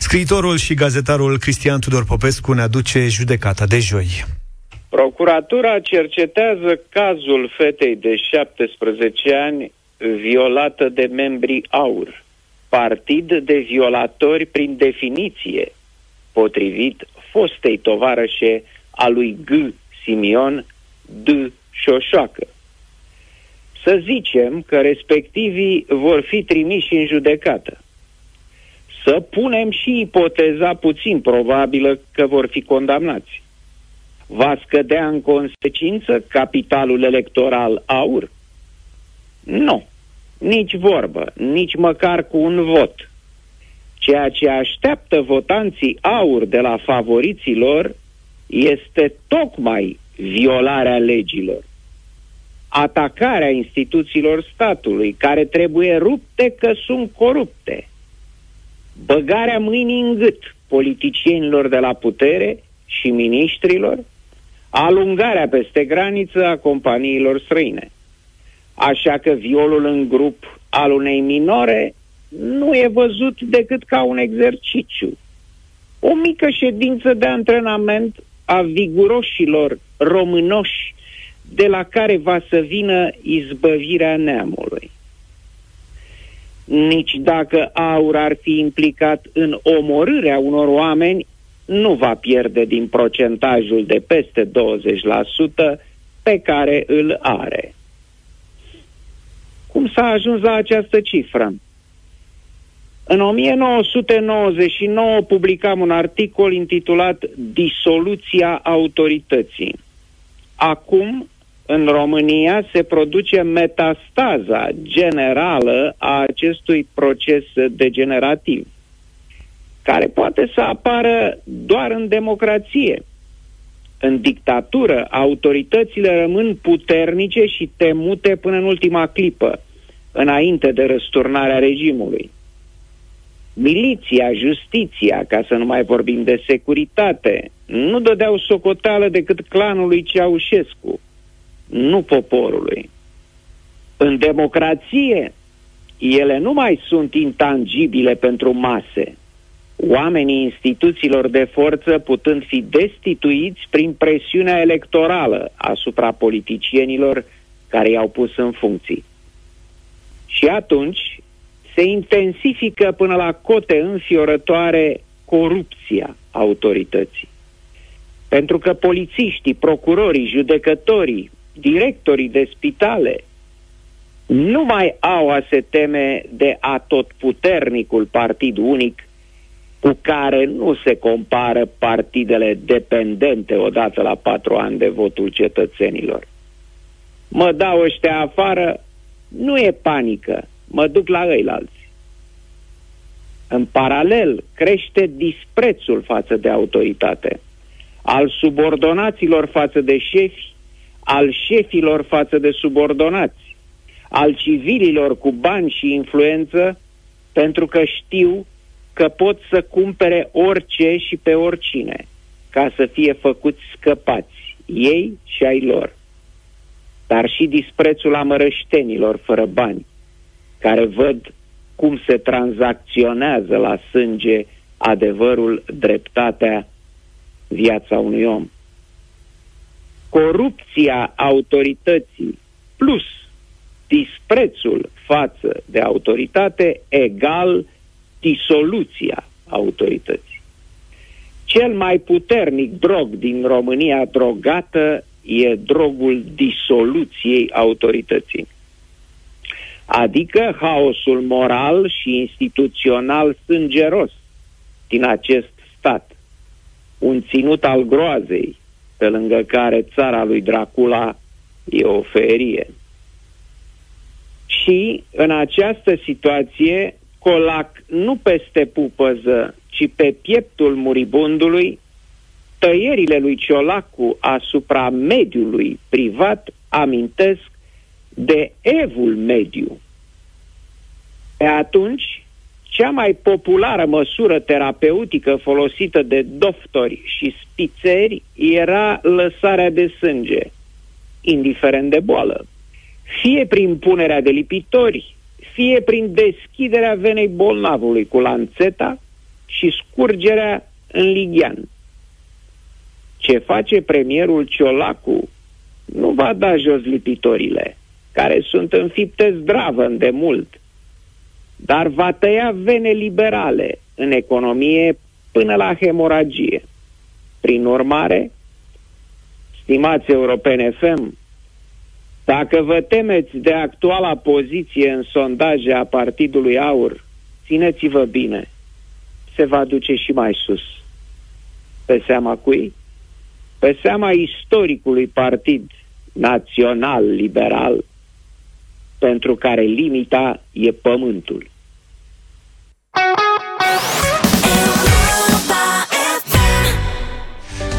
Scriitorul și gazetarul Cristian Tudor Popescu ne aduce judecata de joi Procuratura cercetează cazul fetei de 17 ani violată de membrii AUR, partid de violatori prin definiție, potrivit fostei tovarășe a lui G. Simion D. Șoșoacă. Să zicem că respectivii vor fi trimiși în judecată. Să punem și ipoteza puțin probabilă că vor fi condamnați va scădea în consecință capitalul electoral aur? Nu. Nici vorbă, nici măcar cu un vot. Ceea ce așteaptă votanții aur de la favoriții lor este tocmai violarea legilor, atacarea instituțiilor statului, care trebuie rupte că sunt corupte, băgarea mâinii în gât politicienilor de la putere și miniștrilor, alungarea peste graniță a companiilor străine. Așa că violul în grup al unei minore nu e văzut decât ca un exercițiu. O mică ședință de antrenament a viguroșilor românoși de la care va să vină izbăvirea neamului. Nici dacă aur ar fi implicat în omorârea unor oameni, nu va pierde din procentajul de peste 20% pe care îl are. Cum s-a ajuns la această cifră? În 1999 publicam un articol intitulat Disoluția autorității. Acum, în România, se produce metastaza generală a acestui proces degenerativ, care poate să apară doar în democrație. În dictatură, autoritățile rămân puternice și temute până în ultima clipă, înainte de răsturnarea regimului miliția, justiția, ca să nu mai vorbim de securitate, nu dădeau socoteală decât clanului Ceaușescu, nu poporului. În democrație, ele nu mai sunt intangibile pentru mase. Oamenii instituțiilor de forță putând fi destituiți prin presiunea electorală asupra politicienilor care i-au pus în funcții. Și atunci, se intensifică până la cote înfiorătoare corupția autorității. Pentru că polițiștii, procurorii, judecătorii, directorii de spitale nu mai au a se teme de atotputernicul partid unic cu care nu se compară partidele dependente odată la patru ani de votul cetățenilor. Mă dau ăștia afară, nu e panică, mă duc la ăilalți. În paralel, crește disprețul față de autoritate, al subordonaților față de șefi, al șefilor față de subordonați, al civililor cu bani și influență, pentru că știu că pot să cumpere orice și pe oricine, ca să fie făcuți scăpați, ei și ai lor. Dar și disprețul amărăștenilor fără bani, care văd cum se tranzacționează la sânge adevărul, dreptatea, viața unui om. Corupția autorității plus disprețul față de autoritate egal disoluția autorității. Cel mai puternic drog din România drogată e drogul disoluției autorității adică haosul moral și instituțional sângeros din acest stat. Un ținut al groazei, pe lângă care țara lui Dracula e o ferie. Și în această situație, Colac nu peste pupăză, ci pe pieptul muribundului, tăierile lui Ciolacu asupra mediului privat amintesc de evul mediu. Pe atunci, cea mai populară măsură terapeutică folosită de doctori și spițeri era lăsarea de sânge, indiferent de boală. Fie prin punerea de lipitori, fie prin deschiderea venei bolnavului cu lanțeta și scurgerea în lighean. Ce face premierul Ciolacu nu va da jos lipitorile care sunt înfipte zdravă de mult, dar va tăia vene liberale în economie până la hemoragie. Prin urmare, stimați europene FM, dacă vă temeți de actuala poziție în sondaje a Partidului Aur, țineți-vă bine, se va duce și mai sus. Pe seama cui? Pe seama istoricului partid național-liberal pentru care limita e pământul.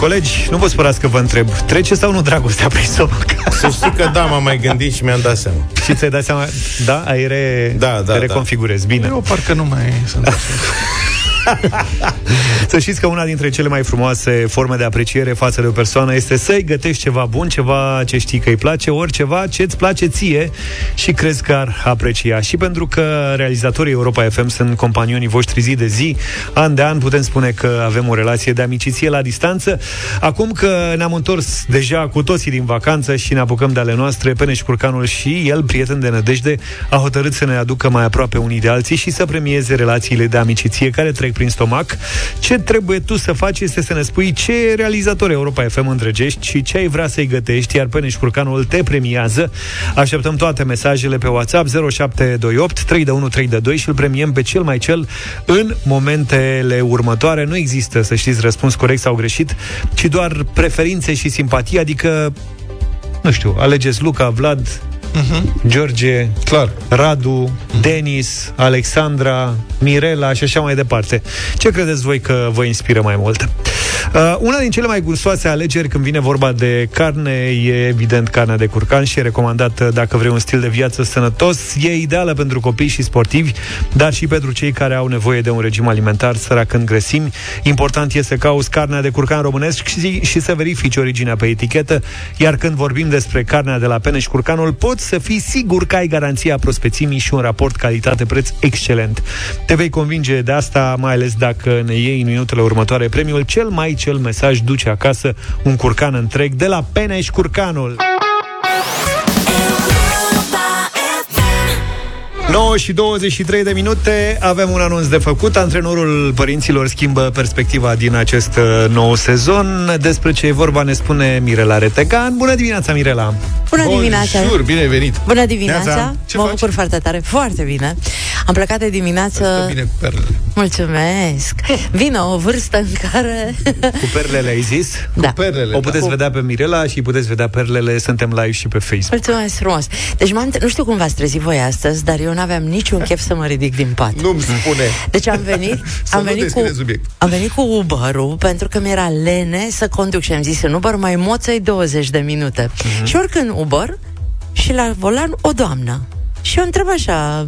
Colegi, nu vă spărați că vă întreb, trece sau nu dragostea prin stomac? Să știi că da, m-am mai gândit și mi-am dat seama. Și ți-ai dat seama, da, ai re... Da, da, te reconfigurezi, bine. Eu parcă nu mai sunt așa. Să știți că una dintre cele mai frumoase forme de apreciere față de o persoană este să-i gătești ceva bun, ceva ce știi că îi place, ori ceva ce îți place ție și crezi că ar aprecia. Și pentru că realizatorii Europa FM sunt companionii voștri zi de zi, an de an putem spune că avem o relație de amiciție la distanță. Acum că ne-am întors deja cu toții din vacanță și ne apucăm de ale noastre, Peneș Curcanul și el, prieten de nădejde, a hotărât să ne aducă mai aproape unii de alții și să premieze relațiile de amiciție care trec prin stomac. Ce trebuie tu să faci este să ne spui ce realizator Europa FM îndrăgești și ce ai vrea să-i gătești, iar Peneș Curcanul te premiază. Așteptăm toate mesajele pe WhatsApp 0728 3 de 1 3 de 2 și îl premiem pe cel mai cel în momentele următoare. Nu există, să știți, răspuns corect sau greșit, ci doar preferințe și simpatie, adică nu știu, alegeți Luca, Vlad, George, Clar. Radu, Denis, Alexandra, Mirela și așa mai departe. Ce credeți voi că vă inspiră mai mult? Uh, una din cele mai gustoase alegeri când vine vorba de carne e evident carnea de curcan și e recomandată dacă vrei un stil de viață sănătos. E ideală pentru copii și sportivi, dar și pentru cei care au nevoie de un regim alimentar sărac în grăsimi. Important este să cauți carnea de curcan românesc și, și să verifici originea pe etichetă, iar când vorbim despre carnea de la peneș și curcanul, poți să fii sigur că ai garanția prospețimii și un raport calitate-preț excelent. Te vei convinge de asta, mai ales dacă ne iei în minutele următoare premiul cel mai cel mesaj duce acasă un curcan întreg de la Peneș Curcanul. 9 și 23 de minute Avem un anunț de făcut Antrenorul părinților schimbă perspectiva din acest uh, nou sezon Despre ce e vorba ne spune Mirela Retecan Bună dimineața, Mirela! Bună dimineața! Bonjour, bine ai venit! Bună dimineața! Neața. Ce mă faci? bucur foarte tare, foarte bine. Am plecat de dimineață... Bine cu perlele. Mulțumesc! Vine o vârstă în care... Cu perlele ai zis? Da. Perlele, O puteți Cu- vedea pe Mirela și puteți vedea perlele Suntem live și pe Facebook Mulțumesc frumos! Deci m-am, nu știu cum v-ați trezit voi astăzi, dar eu n-aveam niciun chef să mă ridic din pat. Nu-mi spune. Deci am venit, Să am nu venit cu, deschide subiect. am venit cu Uber-ul pentru că mi-era lene să conduc și am zis în Uber mai moței 20 de minute. Mhm. Și oricând Uber și la volan o doamnă. Și eu întreb așa,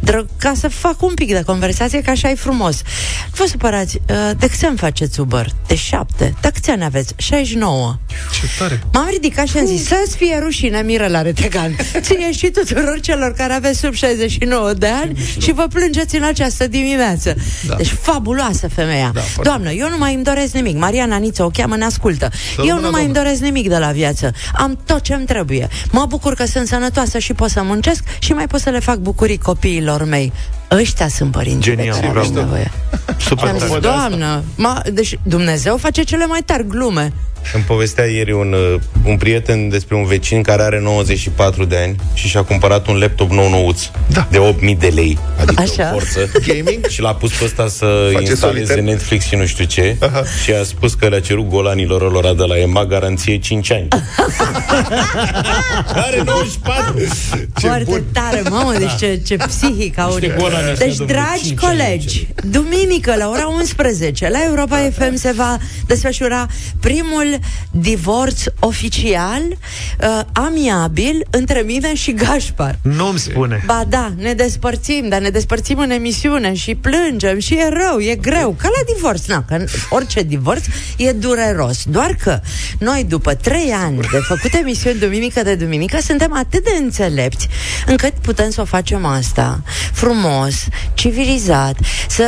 dră, ca să fac un pic de conversație, că așa e frumos. Nu vă supărați, uh, de câți ani faceți Uber? De șapte. De câți ani aveți? 69. Ce tare. M-am ridicat și am zis, să-ți fie rușine, miră la retegan. Ție și tuturor celor care aveți sub 69 de ani și vă plângeți în această dimineață. Da. Deci fabuloasă femeia. Da, Doamnă, eu nu mai îmi doresc nimic. Mariana Niță o cheamă, ne ascultă. Să eu rămână, nu mai îmi doamnă. doresc nimic de la viață. Am tot ce îmi trebuie. Mă bucur că sunt sănătoasă și pot să muncesc și mai pot să le fac bucurii copiilor mei. Ăștia sunt părinții Genial, de care bravo. avem nevoie. Super Și am zis, tare. doamnă, ma, deci Dumnezeu face cele mai tari glume. Îmi povestea ieri un, uh, un prieten despre un vecin care are 94 de ani și și-a cumpărat un laptop nou nouț Da. de 8000 de lei, adică Așa. o forță. Gaming? Și l-a pus pe ăsta să Face instaleze solitaire? Netflix și nu știu ce Aha. și a spus că le-a cerut golanilor lor de la EMA garanție 5 ani. are 94! Ce Foarte bun. tare, mamă, deci ce, ce psihic au Niște golani ăștia, Deci, domnule, dragi cinci ani colegi, duminică la ora 11 la Europa FM se va desfășura primul divorț oficial, uh, amiabil, între mine și Gașpar. Nu-mi spune Ba da, ne despărțim, dar ne despărțim în emisiune și plângem și e rău, e greu, ca la divorț. Na, că orice divorț e dureros. Doar că noi, după trei ani de făcut emisiuni duminică de duminică, suntem atât de înțelepți încât putem să o facem asta frumos, civilizat, să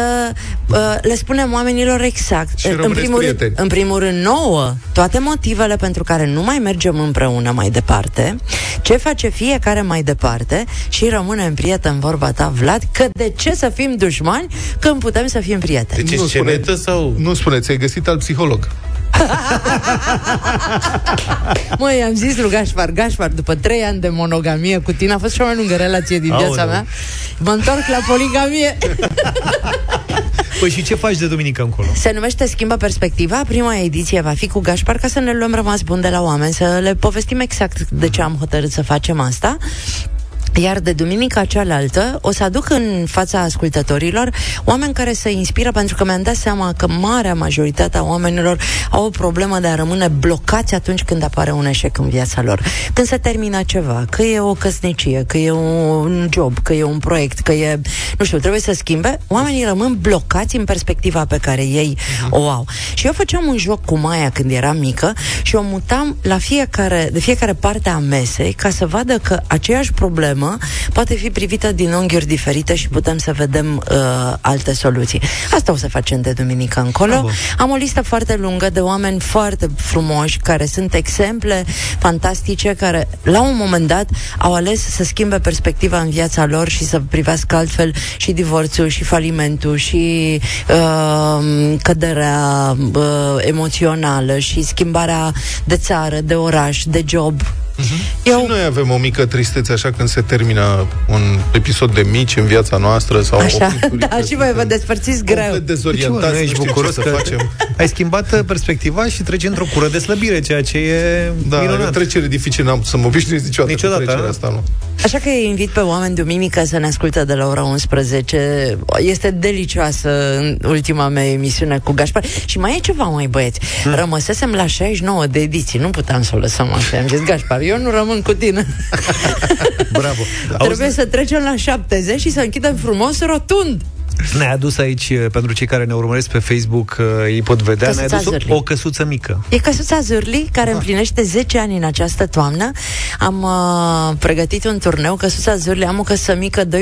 uh, le spunem oamenilor exact. Și în, rămâneți primul rând, prieteni. în primul rând, nouă, toate motivele pentru care nu mai mergem împreună mai departe, ce face fiecare mai departe și rămânem prieteni, vorba ta, Vlad, că de ce să fim dușmani când putem să fim prieteni? Deci Nu e scenetă sau... Nu spune, ți-ai găsit alt psiholog. Măi, am zis lui Gașpar, Gașpar, după trei ani de monogamie cu tine, a fost cea mai lungă relație din viața Aoleu. mea, mă întorc la poligamie. Păi și ce faci de duminică încolo? Se numește Schimbă Perspectiva. Prima ediție va fi cu Gașpar ca să ne luăm rămas bun de la oameni, să le povestim exact de ce am hotărât să facem asta. Iar de duminica cealaltă o să aduc în fața ascultătorilor oameni care să inspiră, pentru că mi-am dat seama că marea majoritate a oamenilor au o problemă de a rămâne blocați atunci când apare un eșec în viața lor. Când se termină ceva, că e o căsnicie, că e un job, că e un proiect, că e, nu știu, trebuie să schimbe, oamenii rămân blocați în perspectiva pe care ei o au. Și eu făceam un joc cu Maia când eram mică și o mutam la fiecare, de fiecare parte a mesei ca să vadă că aceeași problemă poate fi privită din unghiuri diferite și putem să vedem uh, alte soluții. Asta o să facem de duminică încolo. Am o listă foarte lungă de oameni foarte frumoși care sunt exemple fantastice care la un moment dat au ales să schimbe perspectiva în viața lor și să privească altfel și divorțul și falimentul și uh, căderea uh, emoțională și schimbarea de țară, de oraș, de job. Eu... Și noi avem o mică tristețe așa când se termină un episod de mici în viața noastră sau Așa, o picturică da, și voi vă despărțiți greu. complet dezorientați, nu nu ești știm bucuros ce să că facem. ai schimbat uh, perspectiva și treci într-o cură de slăbire, ceea ce e Da, e o minunat. trecere dificilă, n-am să mă obișnuiesc niciodată, Niciodată, cu trecerea a? asta, nu. Așa că îi invit pe oameni duminică să ne asculte de la ora 11. Este delicioasă în ultima mea emisiune cu Gașpar. Și mai e ceva, mai băieți. Hmm. Rămăsesem la 69 de ediții. Nu puteam să o lăsăm așa. Am zis, Gașpar, eu nu rămân cu tine. Bravo. Da. Trebuie să trecem la 70 și să închidem frumos rotund. Ne-ai adus aici, uh, pentru cei care ne urmăresc pe Facebook, uh, ei pot vedea, ne-ai Căsuța adus Zârli. o, o căsuță mică. E căsuța Zârli, care împlinește 10 ani în această toamnă. Am uh, pregătit un turneu, căsuța Zârli, am o căsuță mică 2.0.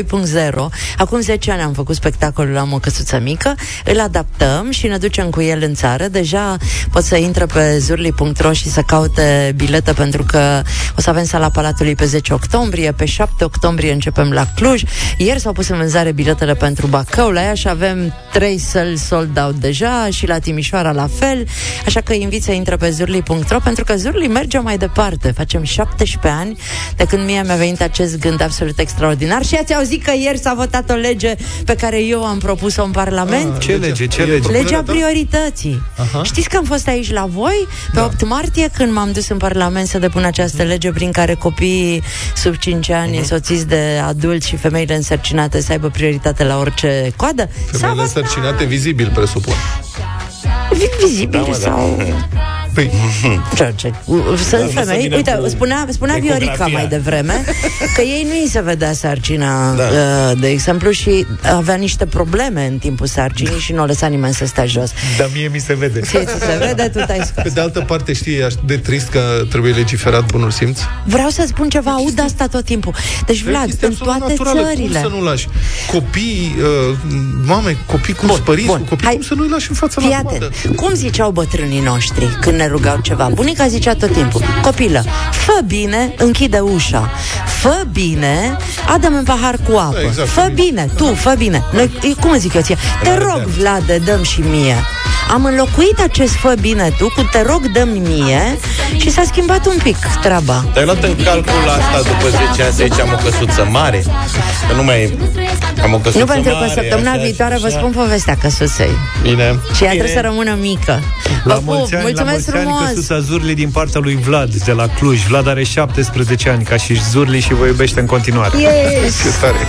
Acum 10 ani am făcut spectacolul Am o căsuță mică. Îl adaptăm și ne ducem cu el în țară. Deja pot să intre pe zurli.ro și să caute bilete pentru că o să avem sala Palatului pe 10 octombrie, pe 7 octombrie începem la Cluj. Ieri s-au pus în vânzare biletele pentru Bacău, la Iași avem 3 săli sold out deja și la Timișoara la fel, așa că invit să intre pe zurli.ro pentru că Zurli merge mai departe. Facem 17 ani de când mie mi-a venit acest gând absolut extraordinar și ați auzit că ieri s-a votat o lege pe care eu am propus-o în Parlament? Ce lege? Ce lege? Legea priorității. Aha. Știți că am fost aici la voi pe 8 martie când m-am dus în Parlament să depun această lege prin care copiii sub 5 ani, însoțiți de adulți și femeile însărcinate să aibă prioritate la orice coadă? Femeile însărcinate vizibil, presupun. Vi- Vizibil Da, mă, da. sau... Păi, George, sunt Da, să femei, vină uite, cu spunea, spunea Viorica ecografia. mai devreme că ei nu îi se vedea sarcina, Da. uh, de exemplu, și avea niște probleme în timpul sarcinii și nu o lăsa nimeni să stea jos. Dar mie mi se vede. Ție ți se vede, tu te-ai scos. Pe de altă parte, știi, e așa de trist că trebuie legiferat bunul simț. Vreau să spun ceva, aud asta tot timpul. Deci, Vlad, Este în absolut toate naturală. țările... Cum să nu lași? Copii, uh, mame, copii cu părinți, cu copii, cum să nu-i lași în fața Fii la atent. coadă? Cum ziceau bătrânii noștri când ne rugau ceva? Bunica zicea tot timpul, copilă, fă bine, închide ușa. Fă bine, adă în pahar cu apă. Da, exact, fă bine, tu, fă bine. Noi, e, cum zic eu ție? Te rog, Vlade, dăm și mie. Am înlocuit acest fă bine tu cu te rog, dăm mie și s-a schimbat un pic treaba. Te-ai luat în calcul asta după 10 ani să zici am o căsuță mare? Că nu mai am o căsuță Nu pentru că mare, săptămâna așa, viitoare vă așa. spun povestea căsuței. Bine. Și ea trebuie să rămână mică. La Vă mulți pup, ani, la mulțumesc mulți ani frumos! căsuța Zurli din partea lui Vlad de la Cluj. Vlad are 17 ani ca și Zurli și vă iubește în continuare. Yes! Ce tare!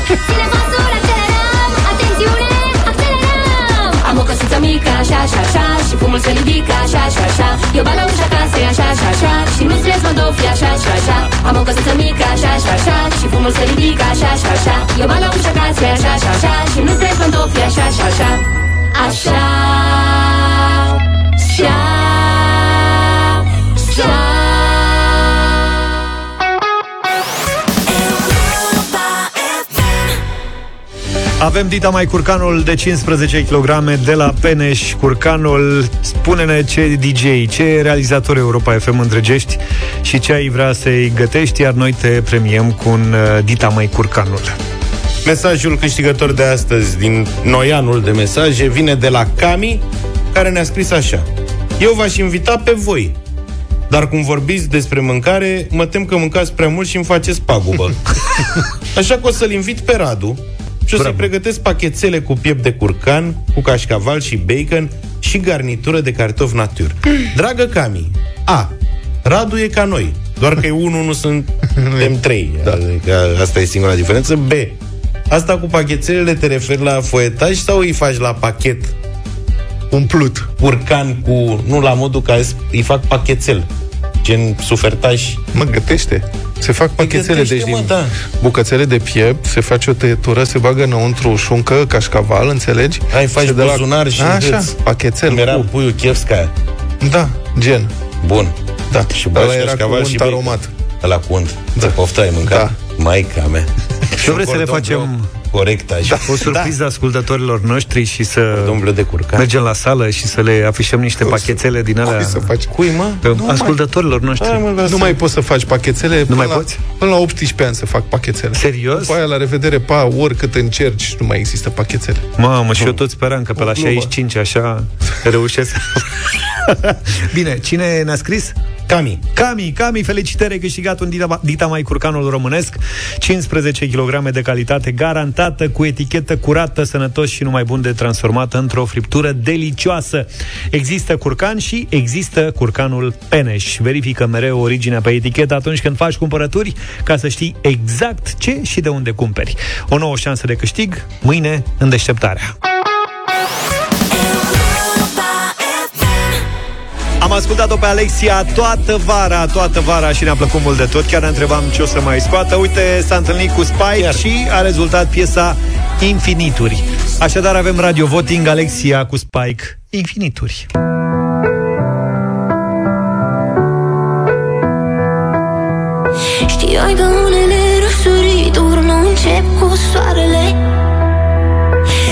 Am o căsuță mică, așa, așa, așa Și fumul se ridică, așa, așa, așa Eu bag la ușa casei, așa, așa, așa Și nu strâns mă așa, așa, așa Am o căsuță mică, așa, așa, așa Și fumul se ridică, așa, așa, așa Eu bag la ușa casei, așa, așa, așa Și nu strâns mă așa, așa, așa Așa Așa Așa Avem Dita mai curcanul de 15 kg de la Peneș. Curcanul, spune-ne ce DJ, ce realizator Europa FM îndrăgești și ce ai vrea să-i gătești, iar noi te premiem cu un uh, Dita mai curcanul. Mesajul câștigător de astăzi din noianul de mesaje vine de la Cami, care ne-a scris așa. Eu v-aș invita pe voi, dar cum vorbiți despre mâncare, mă tem că mâncați prea mult și îmi faceți pagubă. Așa că o să-l invit pe Radu și o să-i pregătesc pachetele cu piept de curcan, cu cașcaval și bacon și garnitură de cartofi natur. Dragă Cami, A. Radu e ca noi. Doar că e unul, nu suntem trei. Da. Adică asta e singura diferență. B. Asta cu pachetelele te referi la foietaj sau îi faci la pachet? Umplut. Curcan cu... Nu, la modul că îi fac pachetel. Gen sufertaj. Mă, gătește. Se fac pachetele, gătește, deci mă, din da. bucățele de piept, se face o tăietură, se bagă înăuntru șuncă, cașcaval, înțelegi? Ai, faci Se dă la- buzunar și Așa, îți- pachetel. Cum era cu- puiul Chefsca. Da, gen. Bun. Da. Și Ăla bagi era cașcaval cu și unt bei. aromat. Ăla cu unt. Da. Ți poftă ai mâncat? Da. Maica mea. Eu vreți să le facem Corect, așa. o surpriză ascultătorilor noștri și să Domnule de curcan. mergem la sală și să le afișăm niște pachetele din alea Cui să faci? Cui, mă? Pe ascultătorilor noștri. Hai, mă, Nu mai poți să faci pachetele nu până mai la, poți? Până la 18 ani să fac pachetele. Serios? După aia, la revedere, pa, oricât încerci, nu mai există pachetele. Mamă, și eu tot speram că pe la O glumă. 65 așa reușesc. Bine, cine ne-a scris? Cami. Cami, Cami, felicitări, ai câștigat un Dita, Dita mai curcanul românesc, 15 kg de calitate garantată, cu etichetă curată, sănătos și numai bun de transformată într-o friptură delicioasă. Există curcan și există curcanul Peneș. Verifică mereu originea pe etichetă atunci când faci cumpărături, ca să știi exact ce și de unde cumperi. O nouă șansă de câștig, mâine în deșteptarea. Am ascultat-o pe Alexia toată vara, toată vara și ne-a plăcut mult de tot. Chiar ne întrebam ce o să mai scoată. Uite, s-a întâlnit cu Spike Chiar. și a rezultat piesa Infinituri. Așadar avem radio voting Alexia cu Spike Infinituri. Știai că unele răsărituri nu încep cu soarele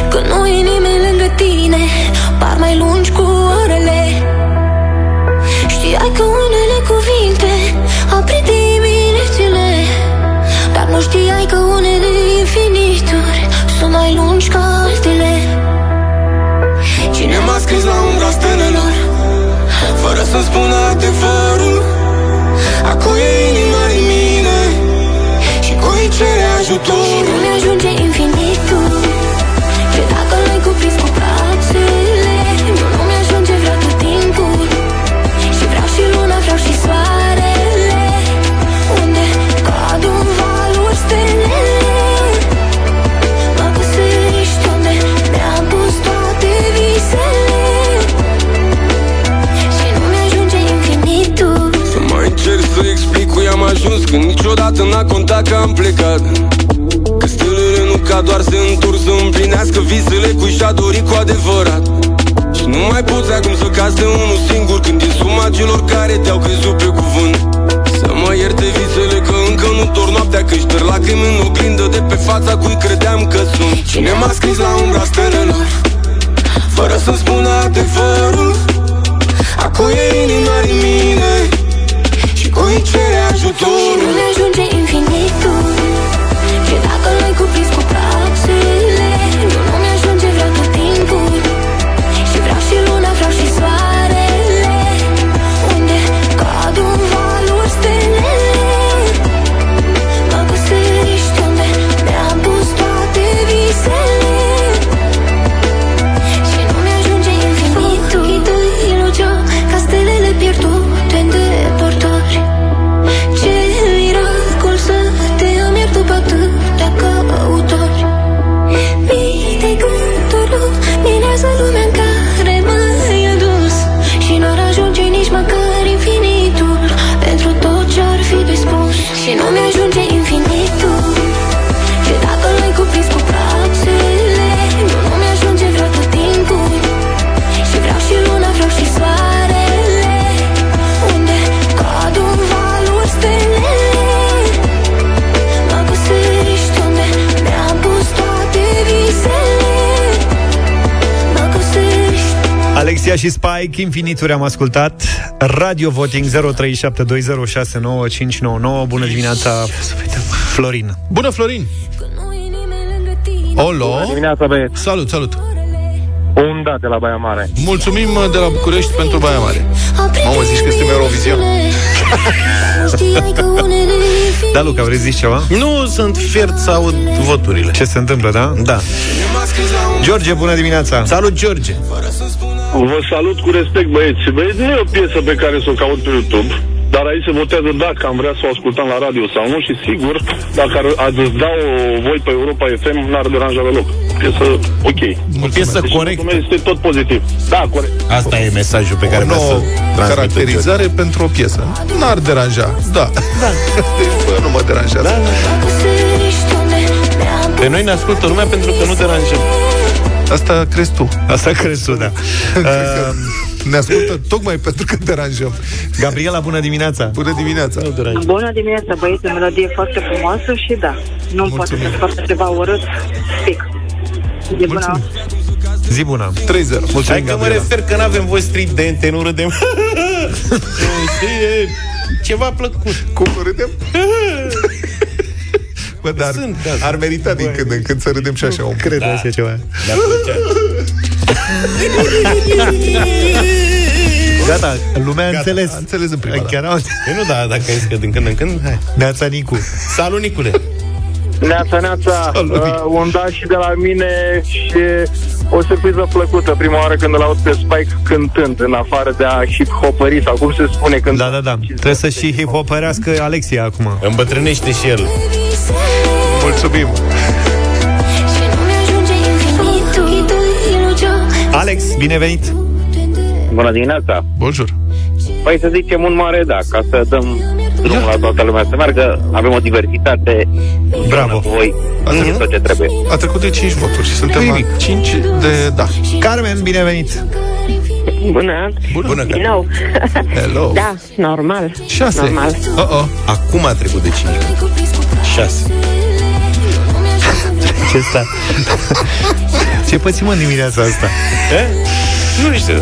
Că nu e nimeni lângă tine Par mai lungi cu orele Știai că unele cuvinte Aprind diminețile Dar nu știai că unele infinituri Sunt mai lungi ca altele. Cine m-a scris la umbra stelelor Fără să-mi spună adevărul? Acum e inima în mine Și cui cere Și ajutorul ajuns Când niciodată n-a contat că am plecat. Că stelele nu ca doar se întorc Să împlinească visele cui și-a dorit cu adevărat. Și nu mai poți acum să cazi de unul singur Când e suma celor care te-au crezut pe cuvânt. Să mă ierte visele că încă nu dor noaptea Că șterg lacrimi în oglindă de pe fața cui credeam că sunt. Cine m-a scris la umbra stelelor Fără să-mi spună adevărul? Acum e inima în mine Și cui cere Și ajutorul nu mi-ajunge infinitul. Și dacă l-ai cuprins cu brațele Alexia și Spike, Infinituri am ascultat Radio Voting 0372069599 Bună dimineața, Florin Bună, Florin! Olo! Bună dimineața, băieți. Salut, salut! Un da de la Baia Mare. Mulțumim uh, de la București pentru Baia Mare. Mamă, zici că suntem Eurovision. Da, Luca, vrei să zici ceva? Nu sunt fiert să aud voturile. Ce se întâmplă, da? Da. George, bună dimineața! Salut, George! Vă salut cu respect, băieți. Băieți, nu e o piesă pe care să o caut pe YouTube. dar aici se votează dacă am vrea să o ascultăm la radio sau nu și sigur, dacă ar, ați da-o voi pe Europa FM, n-ar deranja deloc. Piesă ok. O piesă corectă. Este tot pozitiv. Da, corect. Asta e mesajul pe care o vrea să nouă transmită caracterizare pentru o piesă. N-ar deranja, da. da. Bă, nu mă deranjează. Da, Pe noi ne ascultă lumea pentru că nu deranjăm. Asta crezi tu. Asta crezi tu, da. Uh, ne ascultă tocmai pentru că deranjăm. Gabriela, bună dimineața! Bună dimineața! Bună dimineața, băieți, o melodie foarte frumoasă și da, nu poate să facă ceva urât, pic. E bună. Zi bună! 3-0. Mulțumim, Hai că mă Gabriela. refer că nu avem voci stridente, nu râdem. Știi, e ceva plăcut. Cum râdem? Bă, dar Sunt, da. ar merita din când în când să râdem și așa un pic. Cred așa ceva. Mi-ar plăcea. Gata, lumea a înțeles. A înțeles în prima Chiar dată. au... Păi nu, da, dacă ai zis că din când în când, hai. Neața Nicu. Salut, Nicule! Neața, neața, Salut. uh, un da și de la mine și o surpriză plăcută prima oară când îl aud pe Spike cântând, în afară de a hip-hopări sau cum se spune când... Da, da, da. Trebuie să și hip-hopărească Alexia acum. Îmbătrânește și el. Mulțumim! Alex, binevenit! Bună dimineața! Bonjour! Păi să zicem un mare da, ca să dăm drumul la toată lumea să meargă, avem o diversitate Bravo. cu voi, A mm tot ce trebuie. A trecut de 5 voturi și suntem Nimic. la 5 de da. Carmen, binevenit! Bună. Bună, Din Carmen. nou. Hello! Da, normal. 6. Normal. Oh, oh. Acum a trecut de 5 6 Ce sta? Ce pățim în dimineața asta? Nu știu.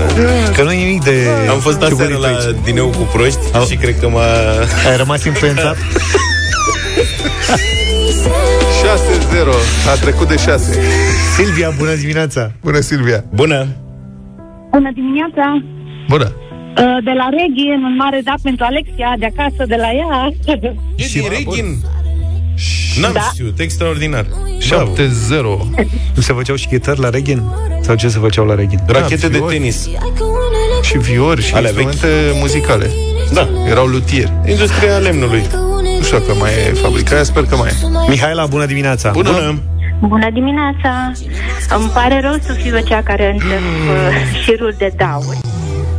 Că nu e nimic de Am fost aseară ciugurit la aici. dineu cu proști Au. și cred că m-a... Ai rămas influențat? 6-0. A trecut de 6. Silvia, bună dimineața! Bună, Silvia! Bună! Bună dimineața! Bună! Uh, De la Reghin, un mare da pentru Alexia, de acasă, de la ea. E din Reghin? N-am Da. știut, extraordinar. Bravo. 7-0. Nu se făceau și chitări la Reghin? Sau ce se făceau la Reghin? Rachete de fiori. tenis. Și viori și Alea instrumente muzicale. Da. Erau lutieri. Industria lemnului. Nu știu dacă mai e fabrica aia, sper că mai e. Mihaela, bună dimineața! Bună! Bună! Bună dimineața! Îmi pare rău să fiu cea care încep uh, șirul de dauri.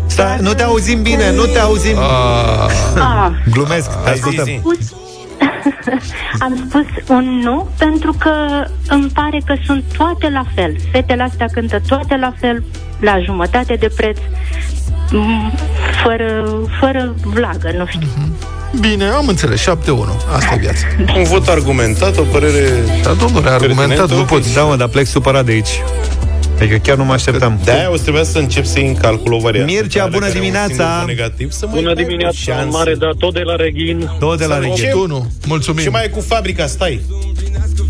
Stai, nu te auzim bine, nu te auzim Ah, Ah, Glumesc, te Hai, zi, ascultăm zi. Spus, am spus un nu pentru că îmi pare că sunt toate la fel. Fetele astea cântă toate la fel, la jumătate de preț, m, fără, fără vlagă, nu știu. bine, am înțeles. 7-1. Asta e viața. Un vot argumentat, o părere... Dar, domnule, argumentat, Pertinentă, nu ok. poți. Da, mă, dar plec supărat de aici Adică chiar nu mă așteptam De-aia o să trebuia să încep să iei în calcul o variantă. Mircea, Care bună are un dimineața! singur Negativ, să mai Bună dai o dimineața, șansă. mare da, tot de la Reghin. Două de la Să Reghin Ce? 8-1. Mulțumim. Ce mai e cu fabrica? Stai!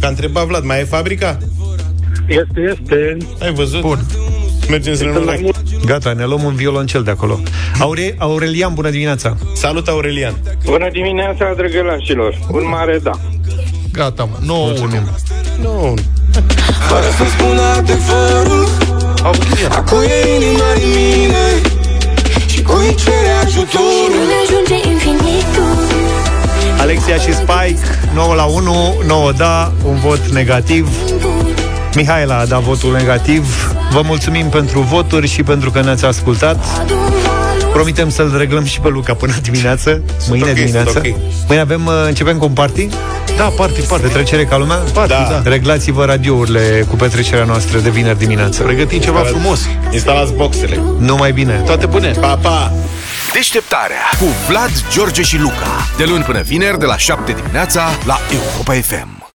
Că a întrebat Vlad, mai e fabrica? Este, este. Ai văzut? Bun. Mergem să ne luăm la... Gata, ne luăm un violoncel de acolo Aure, Aurelian, bună dimineața Salut, Aurelian! Bună dimineața, drăgălașilor. Un mare da. Gata, mă. 9-1. Nu, Fără să spun adevărul. Acum e inima din mine. Și cu îi cere ajutorul? Ajunge infinitul. Alexia și Spike 9 la 1, 9 da, un vot negativ. Mihaela a dat votul negativ. Vă mulțumim pentru voturi și pentru că ne-ați ascultat. Promitem să-l reglăm și pe Luca până dimineață Mâine ok, dimineață. sunt ok. Mâine avem, uh, începem cu un party Da, party, party. Petrecere ca lumea? Party, Da. da. Reglați-vă radiourile cu petrecerea noastră de vineri dimineață Pregătim ceva frumos. Instalați boxele. Numai bine Toate bune. Pa, pa! Deșteptarea cu Vlad, George și Luca. De luni până vineri, de la 7 dimineața, la Europa FM.